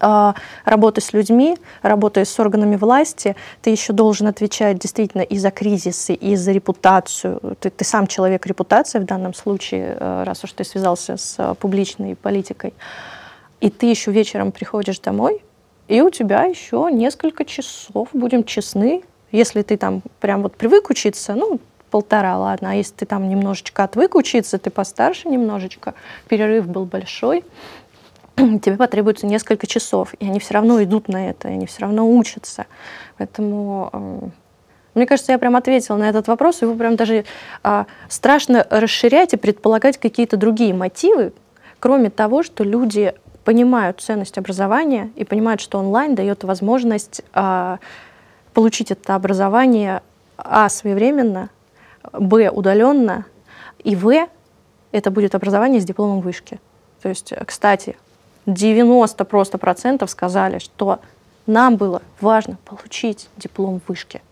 а, работы с людьми, работая с органами власти, ты еще должен отвечать действительно и за кризисы, и за репутацию. Ты, ты сам человек репутация в данном случае, э, раз уж ты связался с публичной политикой. И ты еще вечером приходишь домой, и у тебя еще несколько часов, будем честны, если ты там прям вот привык учиться, ну, полтора, ладно. А если ты там немножечко отвык учиться, ты постарше немножечко, перерыв был большой, тебе потребуется несколько часов, и они все равно идут на это, и они все равно учатся. Поэтому э, мне кажется, я прям ответила на этот вопрос, его прям даже э, страшно расширять и предполагать какие-то другие мотивы, кроме того, что люди понимают ценность образования и понимают, что онлайн дает возможность э, получить это образование а своевременно, Б удаленно, и В это будет образование с дипломом вышки. То есть, кстати, 90 просто процентов сказали, что нам было важно получить диплом вышки.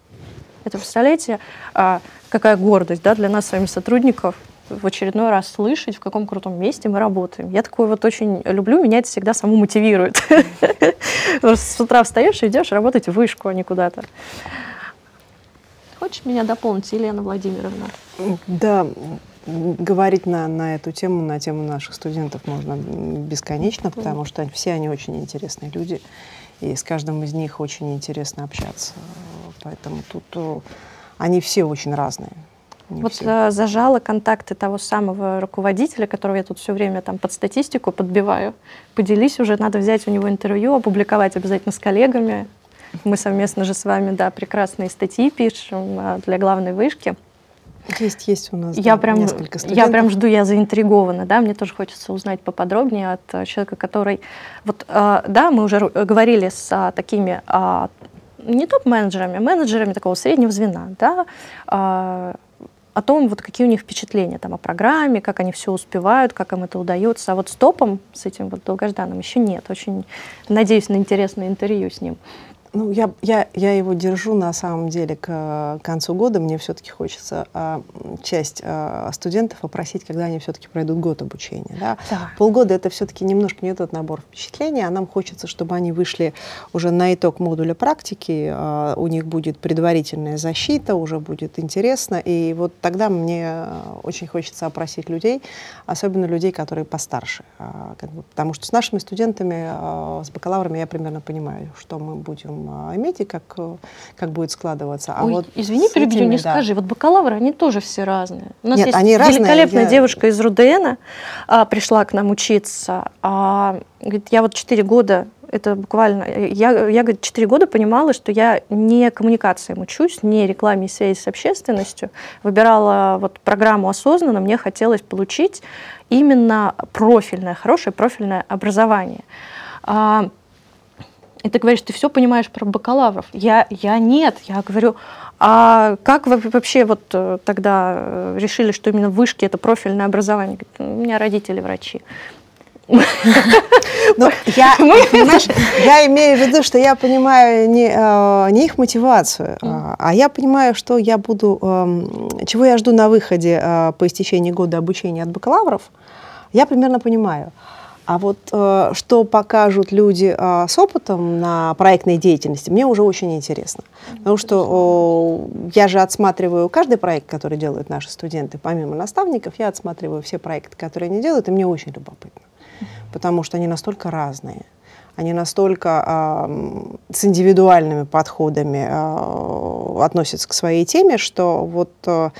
Это, представляете, а, какая гордость да, для нас с вами сотрудников в очередной раз слышать, в каком крутом месте мы работаем. Я такое вот очень люблю, меня это всегда саму мотивирует. С утра встаешь и идешь работать в вышку, а не куда-то. Хочешь меня дополнить, Елена Владимировна? Да, говорить на, на эту тему, на тему наших студентов можно бесконечно, потому что все они очень интересные люди, и с каждым из них очень интересно общаться. Поэтому тут э, они все очень разные. Не вот все. Э, зажала контакты того самого руководителя, которого я тут все время там под статистику подбиваю. Поделись уже, надо взять у него интервью, опубликовать обязательно с коллегами. Мы совместно же с вами, да, прекрасные статьи пишем э, для главной вышки. Есть, есть у нас я да, прям, несколько студентов. Я прям жду, я заинтригована, да, мне тоже хочется узнать поподробнее от э, человека, который... Вот, э, да, мы уже говорили с а, такими а, не топ-менеджерами, а менеджерами такого среднего звена, да, а, о том, вот какие у них впечатления там, о программе, как они все успевают, как им это удается. А вот с топом, с этим вот долгожданным, еще нет. Очень надеюсь на интересное интервью с ним. Ну, я, я, я его держу на самом деле к концу года. Мне все-таки хочется а, часть а, студентов попросить, когда они все-таки пройдут год обучения. Да? Да. Полгода это все-таки немножко не тот набор впечатлений, а нам хочется, чтобы они вышли уже на итог модуля практики. А, у них будет предварительная защита, уже будет интересно. И вот тогда мне очень хочется опросить людей, особенно людей, которые постарше. А, как бы, потому что с нашими студентами, а, с бакалаврами я примерно понимаю, что мы будем иметь и как, э, как будет складываться. А Ой, вот извини, перебью, не да. скажи, вот бакалавры, они тоже все разные. У нас Нет, есть они великолепная я... девушка из Рудена, а, пришла к нам учиться, а, говорит, я вот четыре года это буквально, я, я говорит, 4 года понимала, что я не коммуникациям учусь, не рекламе и связи с общественностью. Выбирала вот программу осознанно, мне хотелось получить именно профильное, хорошее профильное образование. И ты говоришь, ты все понимаешь про бакалавров. Я, я нет. Я говорю, а как вы вообще вот э, тогда э, решили, что именно вышки это профильное образование? Говорит, у меня родители врачи. Ну, я, понимаешь, я имею в виду, что я понимаю не, э, не их мотивацию, а, а я понимаю, что я буду, эм, чего я жду на выходе по истечении года обучения от бакалавров, я примерно понимаю. А вот э, что покажут люди э, с опытом на проектной деятельности, мне уже очень интересно. Потому что э, я же отсматриваю каждый проект, который делают наши студенты, помимо наставников, я отсматриваю все проекты, которые они делают, и мне очень любопытно. Потому что они настолько разные. Они настолько э, с индивидуальными подходами э, относятся к своей теме, что вот э,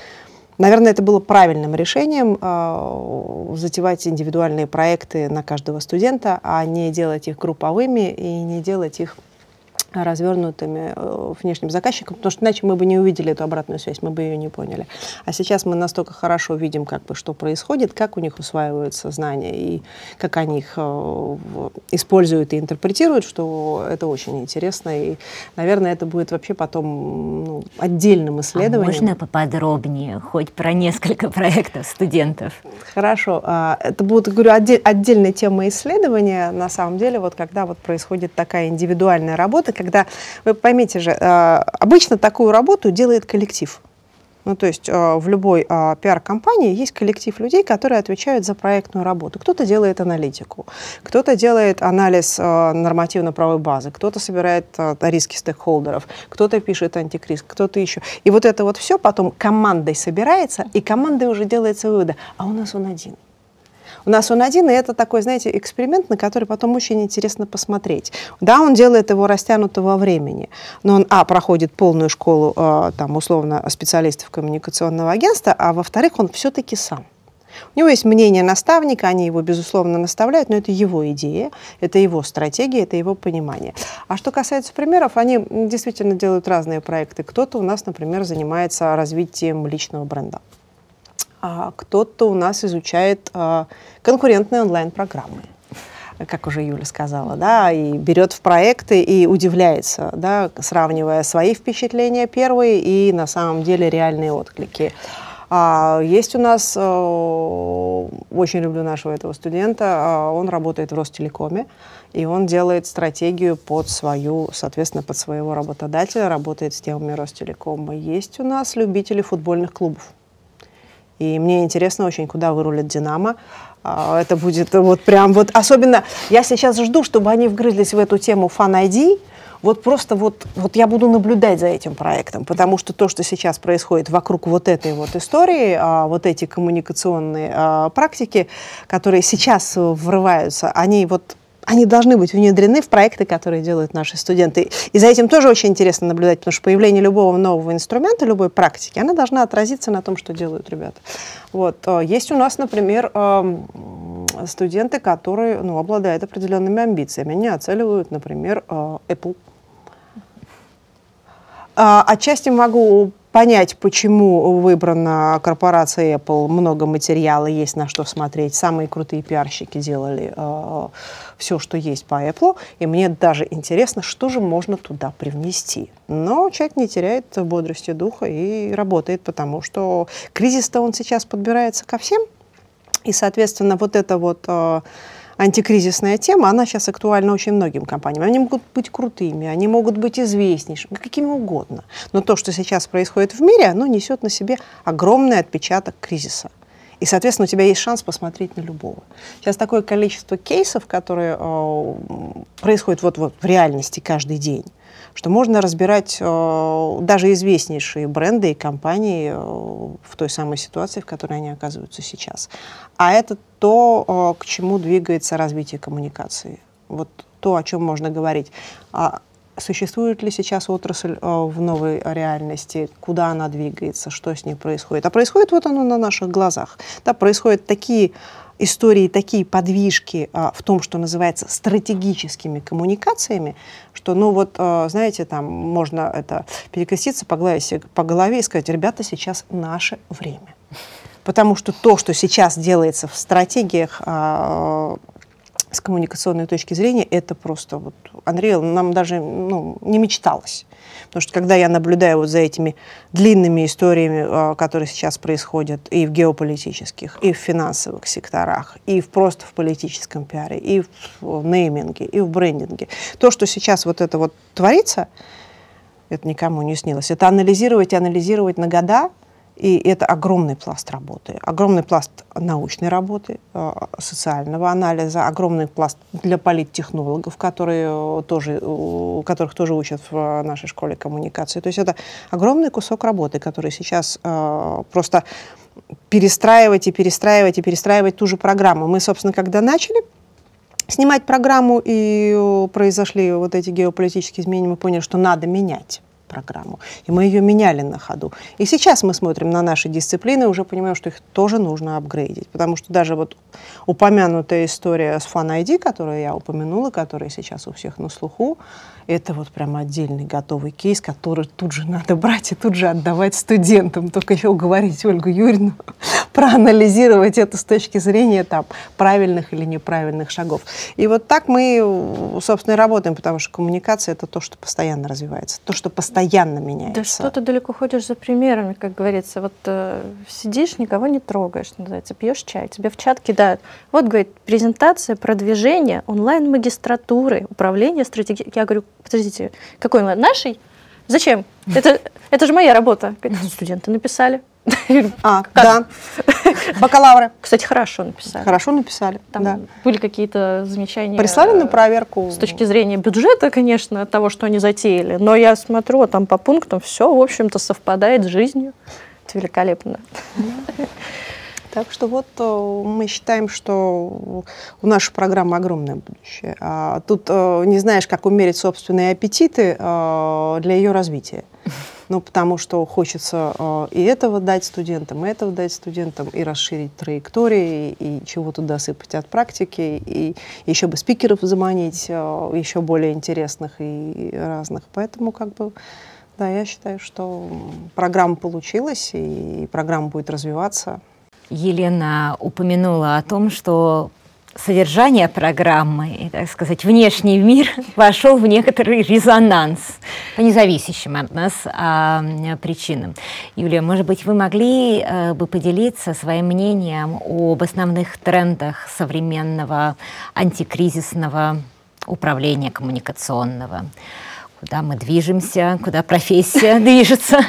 Наверное, это было правильным решением э, затевать индивидуальные проекты на каждого студента, а не делать их групповыми и не делать их развернутыми э, внешним заказчикам, потому что иначе мы бы не увидели эту обратную связь, мы бы ее не поняли. А сейчас мы настолько хорошо видим, как бы, что происходит, как у них усваиваются знания и как они их э, используют и интерпретируют, что это очень интересно. И, наверное, это будет вообще потом ну, отдельным а исследованием. А можно поподробнее, хоть про несколько проектов студентов? Хорошо. А, это будет, говорю, отдельная тема исследования, на самом деле, вот когда вот происходит такая индивидуальная работа, когда, вы поймите же, э, обычно такую работу делает коллектив. Ну, то есть э, в любой э, пиар-компании есть коллектив людей, которые отвечают за проектную работу. Кто-то делает аналитику, кто-то делает анализ нормативно-правовой базы, кто-то собирает риски стейкхолдеров, кто-то пишет антикриз, кто-то еще. И вот это вот все потом командой собирается, и командой уже делается выводы. А у нас он один. У нас он один, и это такой, знаете, эксперимент, на который потом очень интересно посмотреть. Да, он делает его растянуто во времени, но он, а, проходит полную школу, э, там, условно, специалистов коммуникационного агентства, а во-вторых, он все-таки сам. У него есть мнение наставника, они его, безусловно, наставляют, но это его идея, это его стратегия, это его понимание. А что касается примеров, они действительно делают разные проекты. Кто-то у нас, например, занимается развитием личного бренда а кто-то у нас изучает а, конкурентные онлайн-программы как уже Юля сказала, да, и берет в проекты и удивляется, да, сравнивая свои впечатления первые и на самом деле реальные отклики. А, есть у нас, э, очень люблю нашего этого студента, а, он работает в Ростелекоме, и он делает стратегию под свою, соответственно, под своего работодателя, работает с темами Ростелекома. Есть у нас любители футбольных клубов. И мне интересно очень, куда вырулит «Динамо». А, это будет вот прям вот... Особенно я сейчас жду, чтобы они вгрызлись в эту тему ID, вот просто вот, вот я буду наблюдать за этим проектом, потому что то, что сейчас происходит вокруг вот этой вот истории, а, вот эти коммуникационные а, практики, которые сейчас врываются, они вот они должны быть внедрены в проекты, которые делают наши студенты. И за этим тоже очень интересно наблюдать, потому что появление любого нового инструмента, любой практики, она должна отразиться на том, что делают ребята. Вот. Э, есть у нас, например, эм, студенты, которые ну, обладают определенными амбициями. Они оценивают, например, э, Apple. А, отчасти могу понять, почему выбрана корпорация Apple. Много материала есть на что смотреть. Самые крутые пиарщики делали э, все, что есть по Apple. И мне даже интересно, что же можно туда привнести. Но человек не теряет бодрости духа и работает, потому что кризис-то он сейчас подбирается ко всем. И, соответственно, вот это вот... Э, антикризисная тема, она сейчас актуальна очень многим компаниям. Они могут быть крутыми, они могут быть известнейшими, какими угодно. Но то, что сейчас происходит в мире, оно несет на себе огромный отпечаток кризиса. И, соответственно, у тебя есть шанс посмотреть на любого. Сейчас такое количество кейсов, которые э, происходят вот, вот в реальности каждый день, что можно разбирать э, даже известнейшие бренды и компании э, в той самой ситуации, в которой они оказываются сейчас. А это то, э, к чему двигается развитие коммуникации. Вот то, о чем можно говорить. А существует ли сейчас отрасль э, в новой реальности, куда она двигается, что с ней происходит. А происходит вот оно на наших глазах. Да, происходят такие истории, такие подвижки а, в том, что называется стратегическими коммуникациями, что, ну вот, а, знаете, там можно это перекреститься, погладить по голове и сказать, ребята, сейчас наше время. Потому что то, что сейчас делается в стратегиях а, с коммуникационной точки зрения, это просто вот Unreal нам даже ну, не мечталось. Потому что когда я наблюдаю вот за этими длинными историями, а, которые сейчас происходят и в геополитических, и в финансовых секторах, и в, просто в политическом пиаре, и в нейминге, и в брендинге, то, что сейчас вот это вот творится, это никому не снилось. Это анализировать, анализировать на года – и это огромный пласт работы, огромный пласт научной работы, э, социального анализа, огромный пласт для политтехнологов, которые э, тоже, которых тоже учат в нашей школе коммуникации. То есть это огромный кусок работы, который сейчас э, просто перестраивать и перестраивать и перестраивать ту же программу. Мы, собственно, когда начали снимать программу и произошли вот эти геополитические изменения, мы поняли, что надо менять программу. И мы ее меняли на ходу. И сейчас мы смотрим на наши дисциплины и уже понимаем, что их тоже нужно апгрейдить. Потому что даже вот упомянутая история с Fan ID, которую я упомянула, которая сейчас у всех на слуху, это вот прям отдельный готовый кейс, который тут же надо брать и тут же отдавать студентам. Только еще уговорить Ольгу Юрьевну проанализировать это с точки зрения там, правильных или неправильных шагов. И вот так мы, собственно, и работаем, потому что коммуникация — это то, что постоянно развивается, то, что постоянно меняется. Да что ты далеко ходишь за примерами, как говорится. Вот э, сидишь, никого не трогаешь, называется, пьешь чай, тебе в чат кидают. Вот, говорит, презентация, продвижение онлайн-магистратуры, управление стратегией. Я говорю, подождите, какой онлайн? Нашей? Зачем? Это, это же моя работа. Студенты написали. А, да. Бакалавры. Кстати, хорошо написали. Хорошо написали, Там да. были какие-то замечания. Прислали на проверку. С точки зрения бюджета, конечно, того, что они затеяли. Но я смотрю, там по пунктам все, в общем-то, совпадает с жизнью. Это великолепно. Так что вот э, мы считаем, что у нашей программы огромное будущее. А тут э, не знаешь, как умерить собственные аппетиты э, для ее развития. Ну, потому что хочется и этого дать студентам, и этого дать студентам, и расширить траектории, и чего-то досыпать от практики, и еще бы спикеров заманить, еще более интересных и разных. Поэтому как бы да, я считаю, что программа получилась, и программа будет развиваться. Елена упомянула о том, что содержание программы так сказать, внешний мир вошел в некоторый резонанс по независящим от нас а, причинам. Юлия, может быть, вы могли а, бы поделиться своим мнением об основных трендах современного антикризисного управления коммуникационного? Куда мы движемся, куда профессия движется?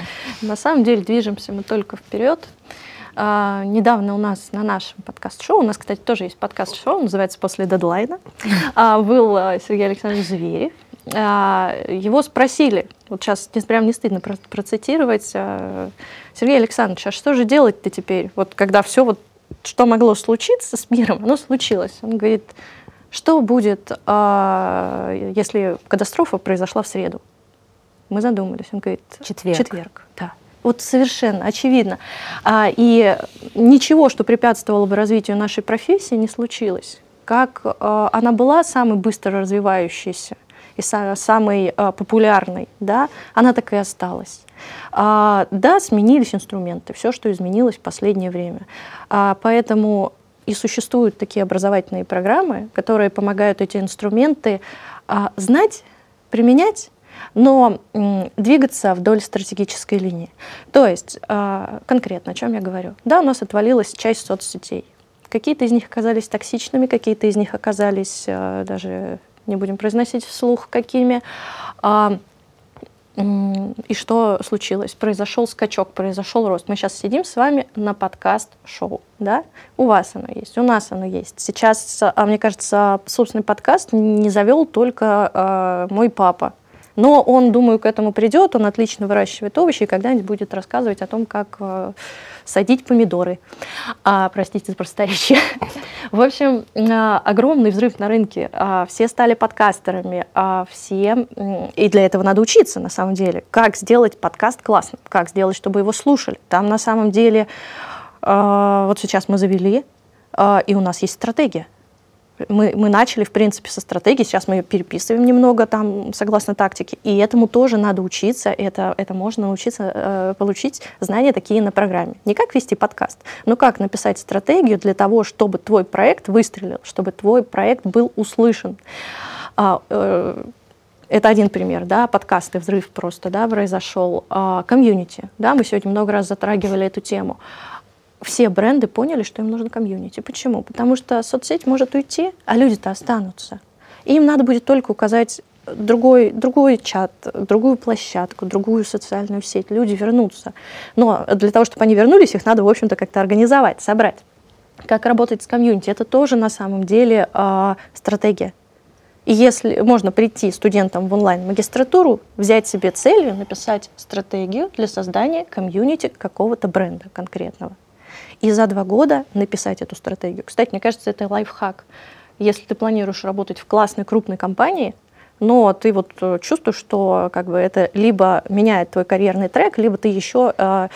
На самом деле движемся мы только вперед. А, недавно у нас на нашем подкаст-шоу, у нас, кстати, тоже есть подкаст-шоу, называется «После дедлайна», а, был а, Сергей Александрович Зверев. А, его спросили, вот сейчас прям не стыдно процитировать, а, Сергей Александрович, а что же делать-то теперь, вот когда все вот, что могло случиться с миром, оно случилось. Он говорит, что будет, если катастрофа произошла в среду? Мы задумались. Он говорит, четверг. Четверг, да. Вот совершенно очевидно. А, и ничего, что препятствовало бы развитию нашей профессии, не случилось. Как а, она была самой быстро развивающейся и са- самой а, популярной, да, она так и осталась. А, да, сменились инструменты, все, что изменилось в последнее время. А, поэтому и существуют такие образовательные программы, которые помогают эти инструменты а, знать, применять но двигаться вдоль стратегической линии. То есть, а, конкретно, о чем я говорю? Да, у нас отвалилась часть соцсетей. Какие-то из них оказались токсичными, какие-то из них оказались, а, даже не будем произносить вслух, какими. А, и что случилось? Произошел скачок, произошел рост. Мы сейчас сидим с вами на подкаст-шоу, да? У вас оно есть, у нас оно есть. Сейчас, мне кажется, собственный подкаст не завел только мой папа. Но он, думаю, к этому придет, он отлично выращивает овощи и когда-нибудь будет рассказывать о том, как э, садить помидоры. А, простите за просторечие. В общем, а, огромный взрыв на рынке. А, все стали подкастерами, а, все... И для этого надо учиться, на самом деле. Как сделать подкаст классным, как сделать, чтобы его слушали. Там, на самом деле, а, вот сейчас мы завели, и у нас есть стратегия мы, мы начали, в принципе, со стратегии, сейчас мы ее переписываем немного там, согласно тактике, и этому тоже надо учиться, это, это можно научиться э, получить знания такие на программе. Не как вести подкаст, но как написать стратегию для того, чтобы твой проект выстрелил, чтобы твой проект был услышан. А, э, это один пример, да, подкасты, взрыв просто, да, произошел. А, комьюнити, да, мы сегодня много раз затрагивали эту тему все бренды поняли, что им нужно комьюнити. Почему? Потому что соцсеть может уйти, а люди-то останутся. И им надо будет только указать другой, другой чат, другую площадку, другую социальную сеть. Люди вернутся. Но для того, чтобы они вернулись, их надо, в общем-то, как-то организовать, собрать. Как работать с комьюнити, это тоже на самом деле э, стратегия. И если можно прийти студентам в онлайн-магистратуру, взять себе целью, написать стратегию для создания комьюнити какого-то бренда конкретного и за два года написать эту стратегию. Кстати, мне кажется, это лайфхак. Если ты планируешь работать в классной крупной компании, но ты вот э, чувствуешь, что как бы это либо меняет твой карьерный трек, либо ты еще э,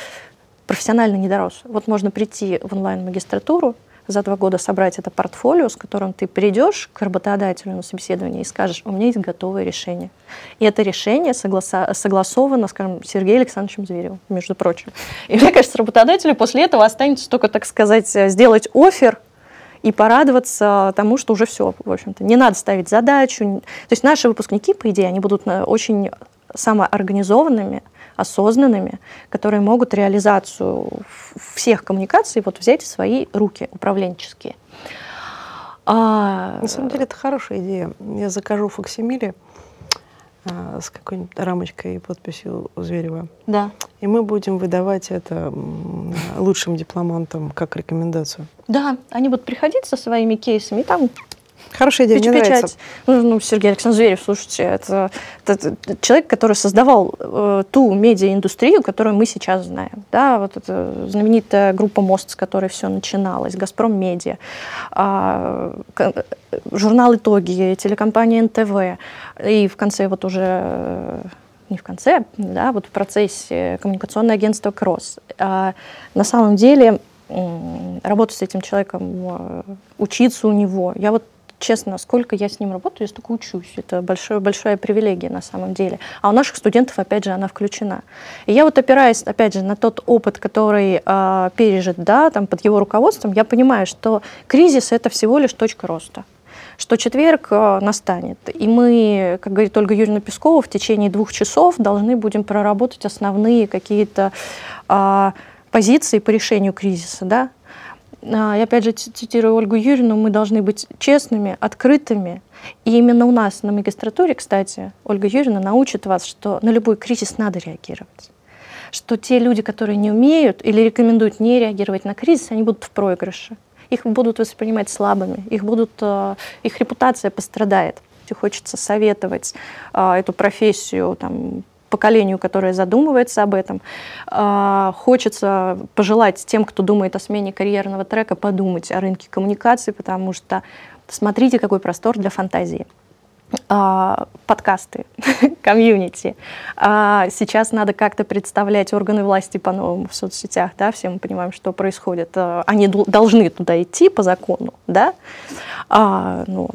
профессионально не дорос. Вот можно прийти в онлайн-магистратуру, за два года собрать это портфолио, с которым ты придешь к работодателю на собеседование и скажешь, у меня есть готовое решение. И это решение согласа- согласовано, скажем, Сергеем Александровичем Зверевым, между прочим. И мне кажется, работодателю после этого останется только, так сказать, сделать офер и порадоваться тому, что уже все, в общем-то. Не надо ставить задачу. То есть наши выпускники, по идее, они будут э, очень самоорганизованными, осознанными, которые могут реализацию всех коммуникаций вот взять в свои руки управленческие. А... На самом деле это хорошая идея. Я закажу факсимиле а, с какой-нибудь рамочкой и подписью Зверева. Да. И мы будем выдавать это лучшим дипломантам как рекомендацию. Да, они будут приходить со своими кейсами, и там Хорошая идея, мне нравится. Ну, ну, Сергей Александрович Зверев, слушайте, это, это, это человек, который создавал э, ту медиаиндустрию, которую мы сейчас знаем. Да, вот эта знаменитая группа «Мост», с которой все начиналось, «Газпром Медиа», э, журнал «Итоги», телекомпания НТВ, и в конце вот уже э, не в конце, да, вот в процессе коммуникационное агентство «Кросс». А на самом деле работать с этим человеком, э, учиться у него. Я вот честно, сколько я с ним работаю, я столько учусь. Это большое, большая привилегия на самом деле. А у наших студентов, опять же, она включена. И я вот опираясь, опять же, на тот опыт, который э, пережит, да, там, под его руководством, я понимаю, что кризис — это всего лишь точка роста что четверг э, настанет. И мы, как говорит Ольга Юрьевна Пескова, в течение двух часов должны будем проработать основные какие-то а, позиции по решению кризиса. Да? А, я опять же цитирую Ольгу Юрьевну, мы должны быть честными, открытыми. И именно у нас на магистратуре, кстати, Ольга Юрьевна научит вас, что на любой кризис надо реагировать. Что те люди, которые не умеют или рекомендуют не реагировать на кризис, они будут в проигрыше. Их будут воспринимать слабыми, их, будут, а, их репутация пострадает. Хочется советовать а, эту профессию там, поколению, которое задумывается об этом. А, хочется пожелать тем, кто думает о смене карьерного трека, подумать о рынке коммуникации, потому что смотрите, какой простор для фантазии. А, подкасты, комьюнити. А, сейчас надо как-то представлять органы власти по-новому в соцсетях, да, все мы понимаем, что происходит. А, они должны туда идти по закону, да. А, ну,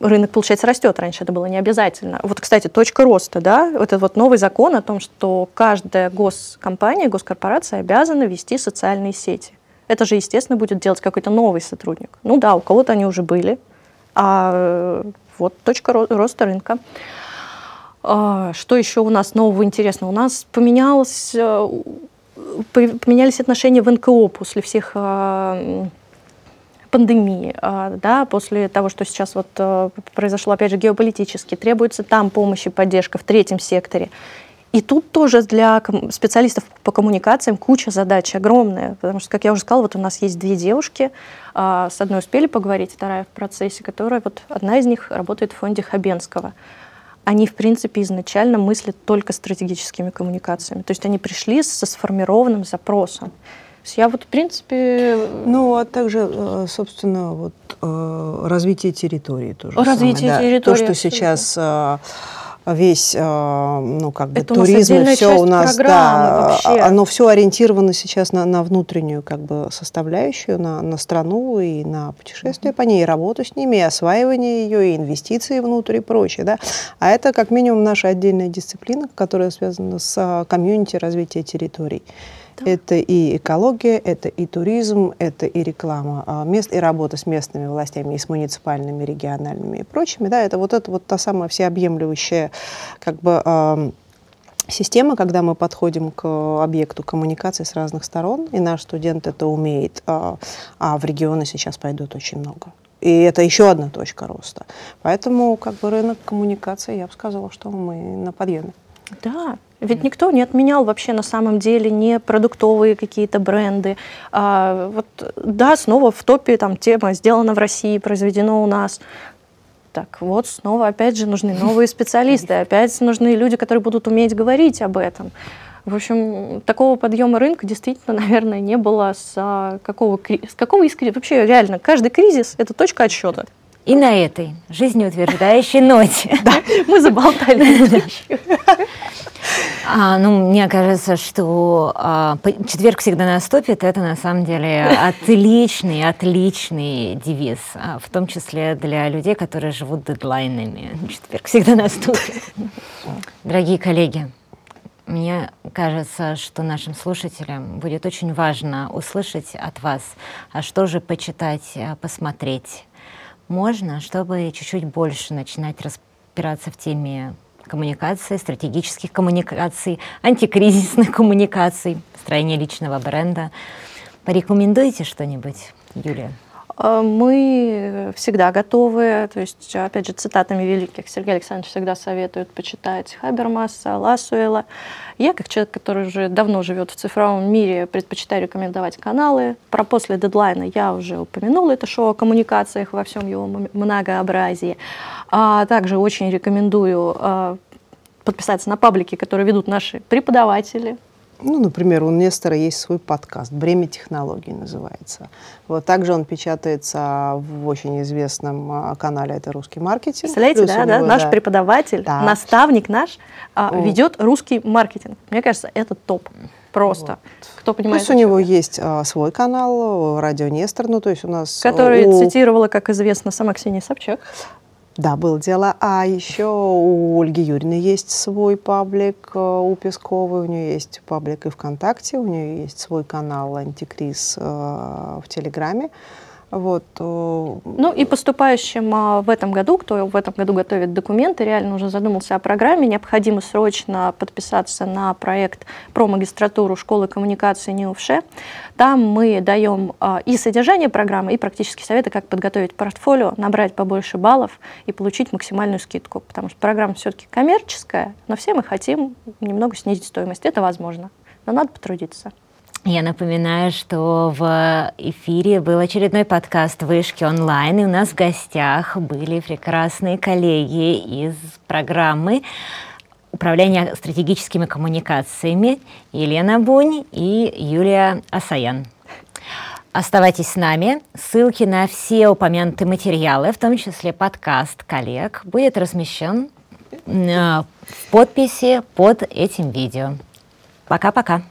рынок, получается, растет. Раньше это было не обязательно. Вот, кстати, точка роста, да, этот вот новый закон о том, что каждая госкомпания, госкорпорация обязана вести социальные сети. Это же, естественно, будет делать какой-то новый сотрудник. Ну да, у кого-то они уже были, а вот точка роста рынка. А, что еще у нас нового интересного? У нас поменялось, э, поменялись отношения в НКО после всех а, пандемии, а, да, после того, что сейчас вот э, произошло, опять же, геополитически, требуется там помощь и поддержка в третьем секторе. И тут тоже для специалистов по коммуникациям куча задач огромная, потому что, как я уже сказала, вот у нас есть две девушки, а, с одной успели поговорить, вторая в процессе, которая вот одна из них работает в фонде Хабенского. Они, в принципе, изначально мыслят только стратегическими коммуникациями. То есть они пришли со сформированным запросом. То есть я вот, в принципе... Ну, а также, э, собственно, вот э, развитие территории тоже. Развитие самое, территории. Да. То, что сейчас э, весь, э, ну, как бы Это туризм, и все у нас, да, вообще. оно все ориентировано сейчас на, на внутреннюю, как бы, составляющую, на, на страну и на путешествия по ней, и работу с ними, и осваивание ее, и инвестиции внутрь и прочее, да. А это, как минимум, наша отдельная дисциплина, которая связана с а, комьюнити развития территорий. Да. Это и экология, это и туризм, это и реклама а, мест, и работа с местными властями, и с муниципальными, региональными и прочими. Да, это вот это вот та самая всеобъемлющая как бы система, когда мы подходим к объекту коммуникации с разных сторон, и наш студент это умеет, а, а в регионы сейчас пойдет очень много. И это еще одна точка роста. Поэтому как бы рынок коммуникации, я бы сказала, что мы на подъеме. Да, ведь никто не отменял вообще на самом деле не продуктовые какие-то бренды. А, вот, да, снова в топе там тема «Сделано в России», «Произведено у нас». Так вот, снова опять же нужны новые специалисты, опять нужны люди, которые будут уметь говорить об этом. В общем, такого подъема рынка действительно, наверное, не было с а, какого, с какого из кризиса. Вообще, реально, каждый кризис — это точка отсчета. И на этой жизнеутверждающей ноте. Да, мы заболтали. А, ну, мне кажется, что а, четверг всегда наступит. Это на самом деле отличный, отличный девиз, а, в том числе для людей, которые живут дедлайнами. Четверг всегда наступит. Дорогие коллеги, мне кажется, что нашим слушателям будет очень важно услышать от вас, а что же почитать, а, посмотреть можно, чтобы чуть-чуть больше начинать разбираться в теме коммуникации, стратегических коммуникаций, антикризисных коммуникаций, строения личного бренда. Порекомендуйте что-нибудь, Юлия? Э, мы всегда готовы, то есть, опять же, цитатами великих Сергей Александрович всегда советует почитать Хабермаса, Ласуэла. Я, как человек, который уже давно живет в цифровом мире, предпочитаю рекомендовать каналы. Про «После дедлайна» я уже упомянула, это шоу о коммуникациях во всем его многообразии. А также очень рекомендую э, подписаться на паблики, которые ведут наши преподаватели, ну, например, у Нестора есть свой подкаст «Бремя технологий» называется. Вот также он печатается в очень известном а, канале «Это русский маркетинг». Представляете, да, да, наш да. преподаватель, да. наставник наш а, ведет русский маркетинг. Мне кажется, это топ. просто. Вот. Кто понимает? Есть у него есть а, свой канал, радио Нестор, ну то есть у нас... Который у... цитировала, как известно, сама Ксения Собчак. Да, было дело. А еще у Ольги Юрьевны есть свой паблик, э, у Песковой у нее есть паблик и ВКонтакте, у нее есть свой канал «Антикриз» э, в Телеграме. Вот. Э, ну и поступающим а, в этом году, кто в этом году готовит документы, реально уже задумался о программе, необходимо срочно подписаться на проект про магистратуру школы коммуникации НИУФШЕ. Там мы даем а, и содержание программы, и практические советы, как подготовить портфолио, набрать побольше баллов и получить максимальную скидку, потому что программа все-таки коммерческая, но все мы хотим немного снизить стоимость. Это возможно, но надо потрудиться. Я напоминаю, что в эфире был очередной подкаст «Вышки онлайн», и у нас в гостях были прекрасные коллеги из программы управления стратегическими коммуникациями Елена Бунь и Юлия Асаян. Оставайтесь с нами. Ссылки на все упомянутые материалы, в том числе подкаст коллег, будет размещен э, в подписи под этим видео. Пока-пока.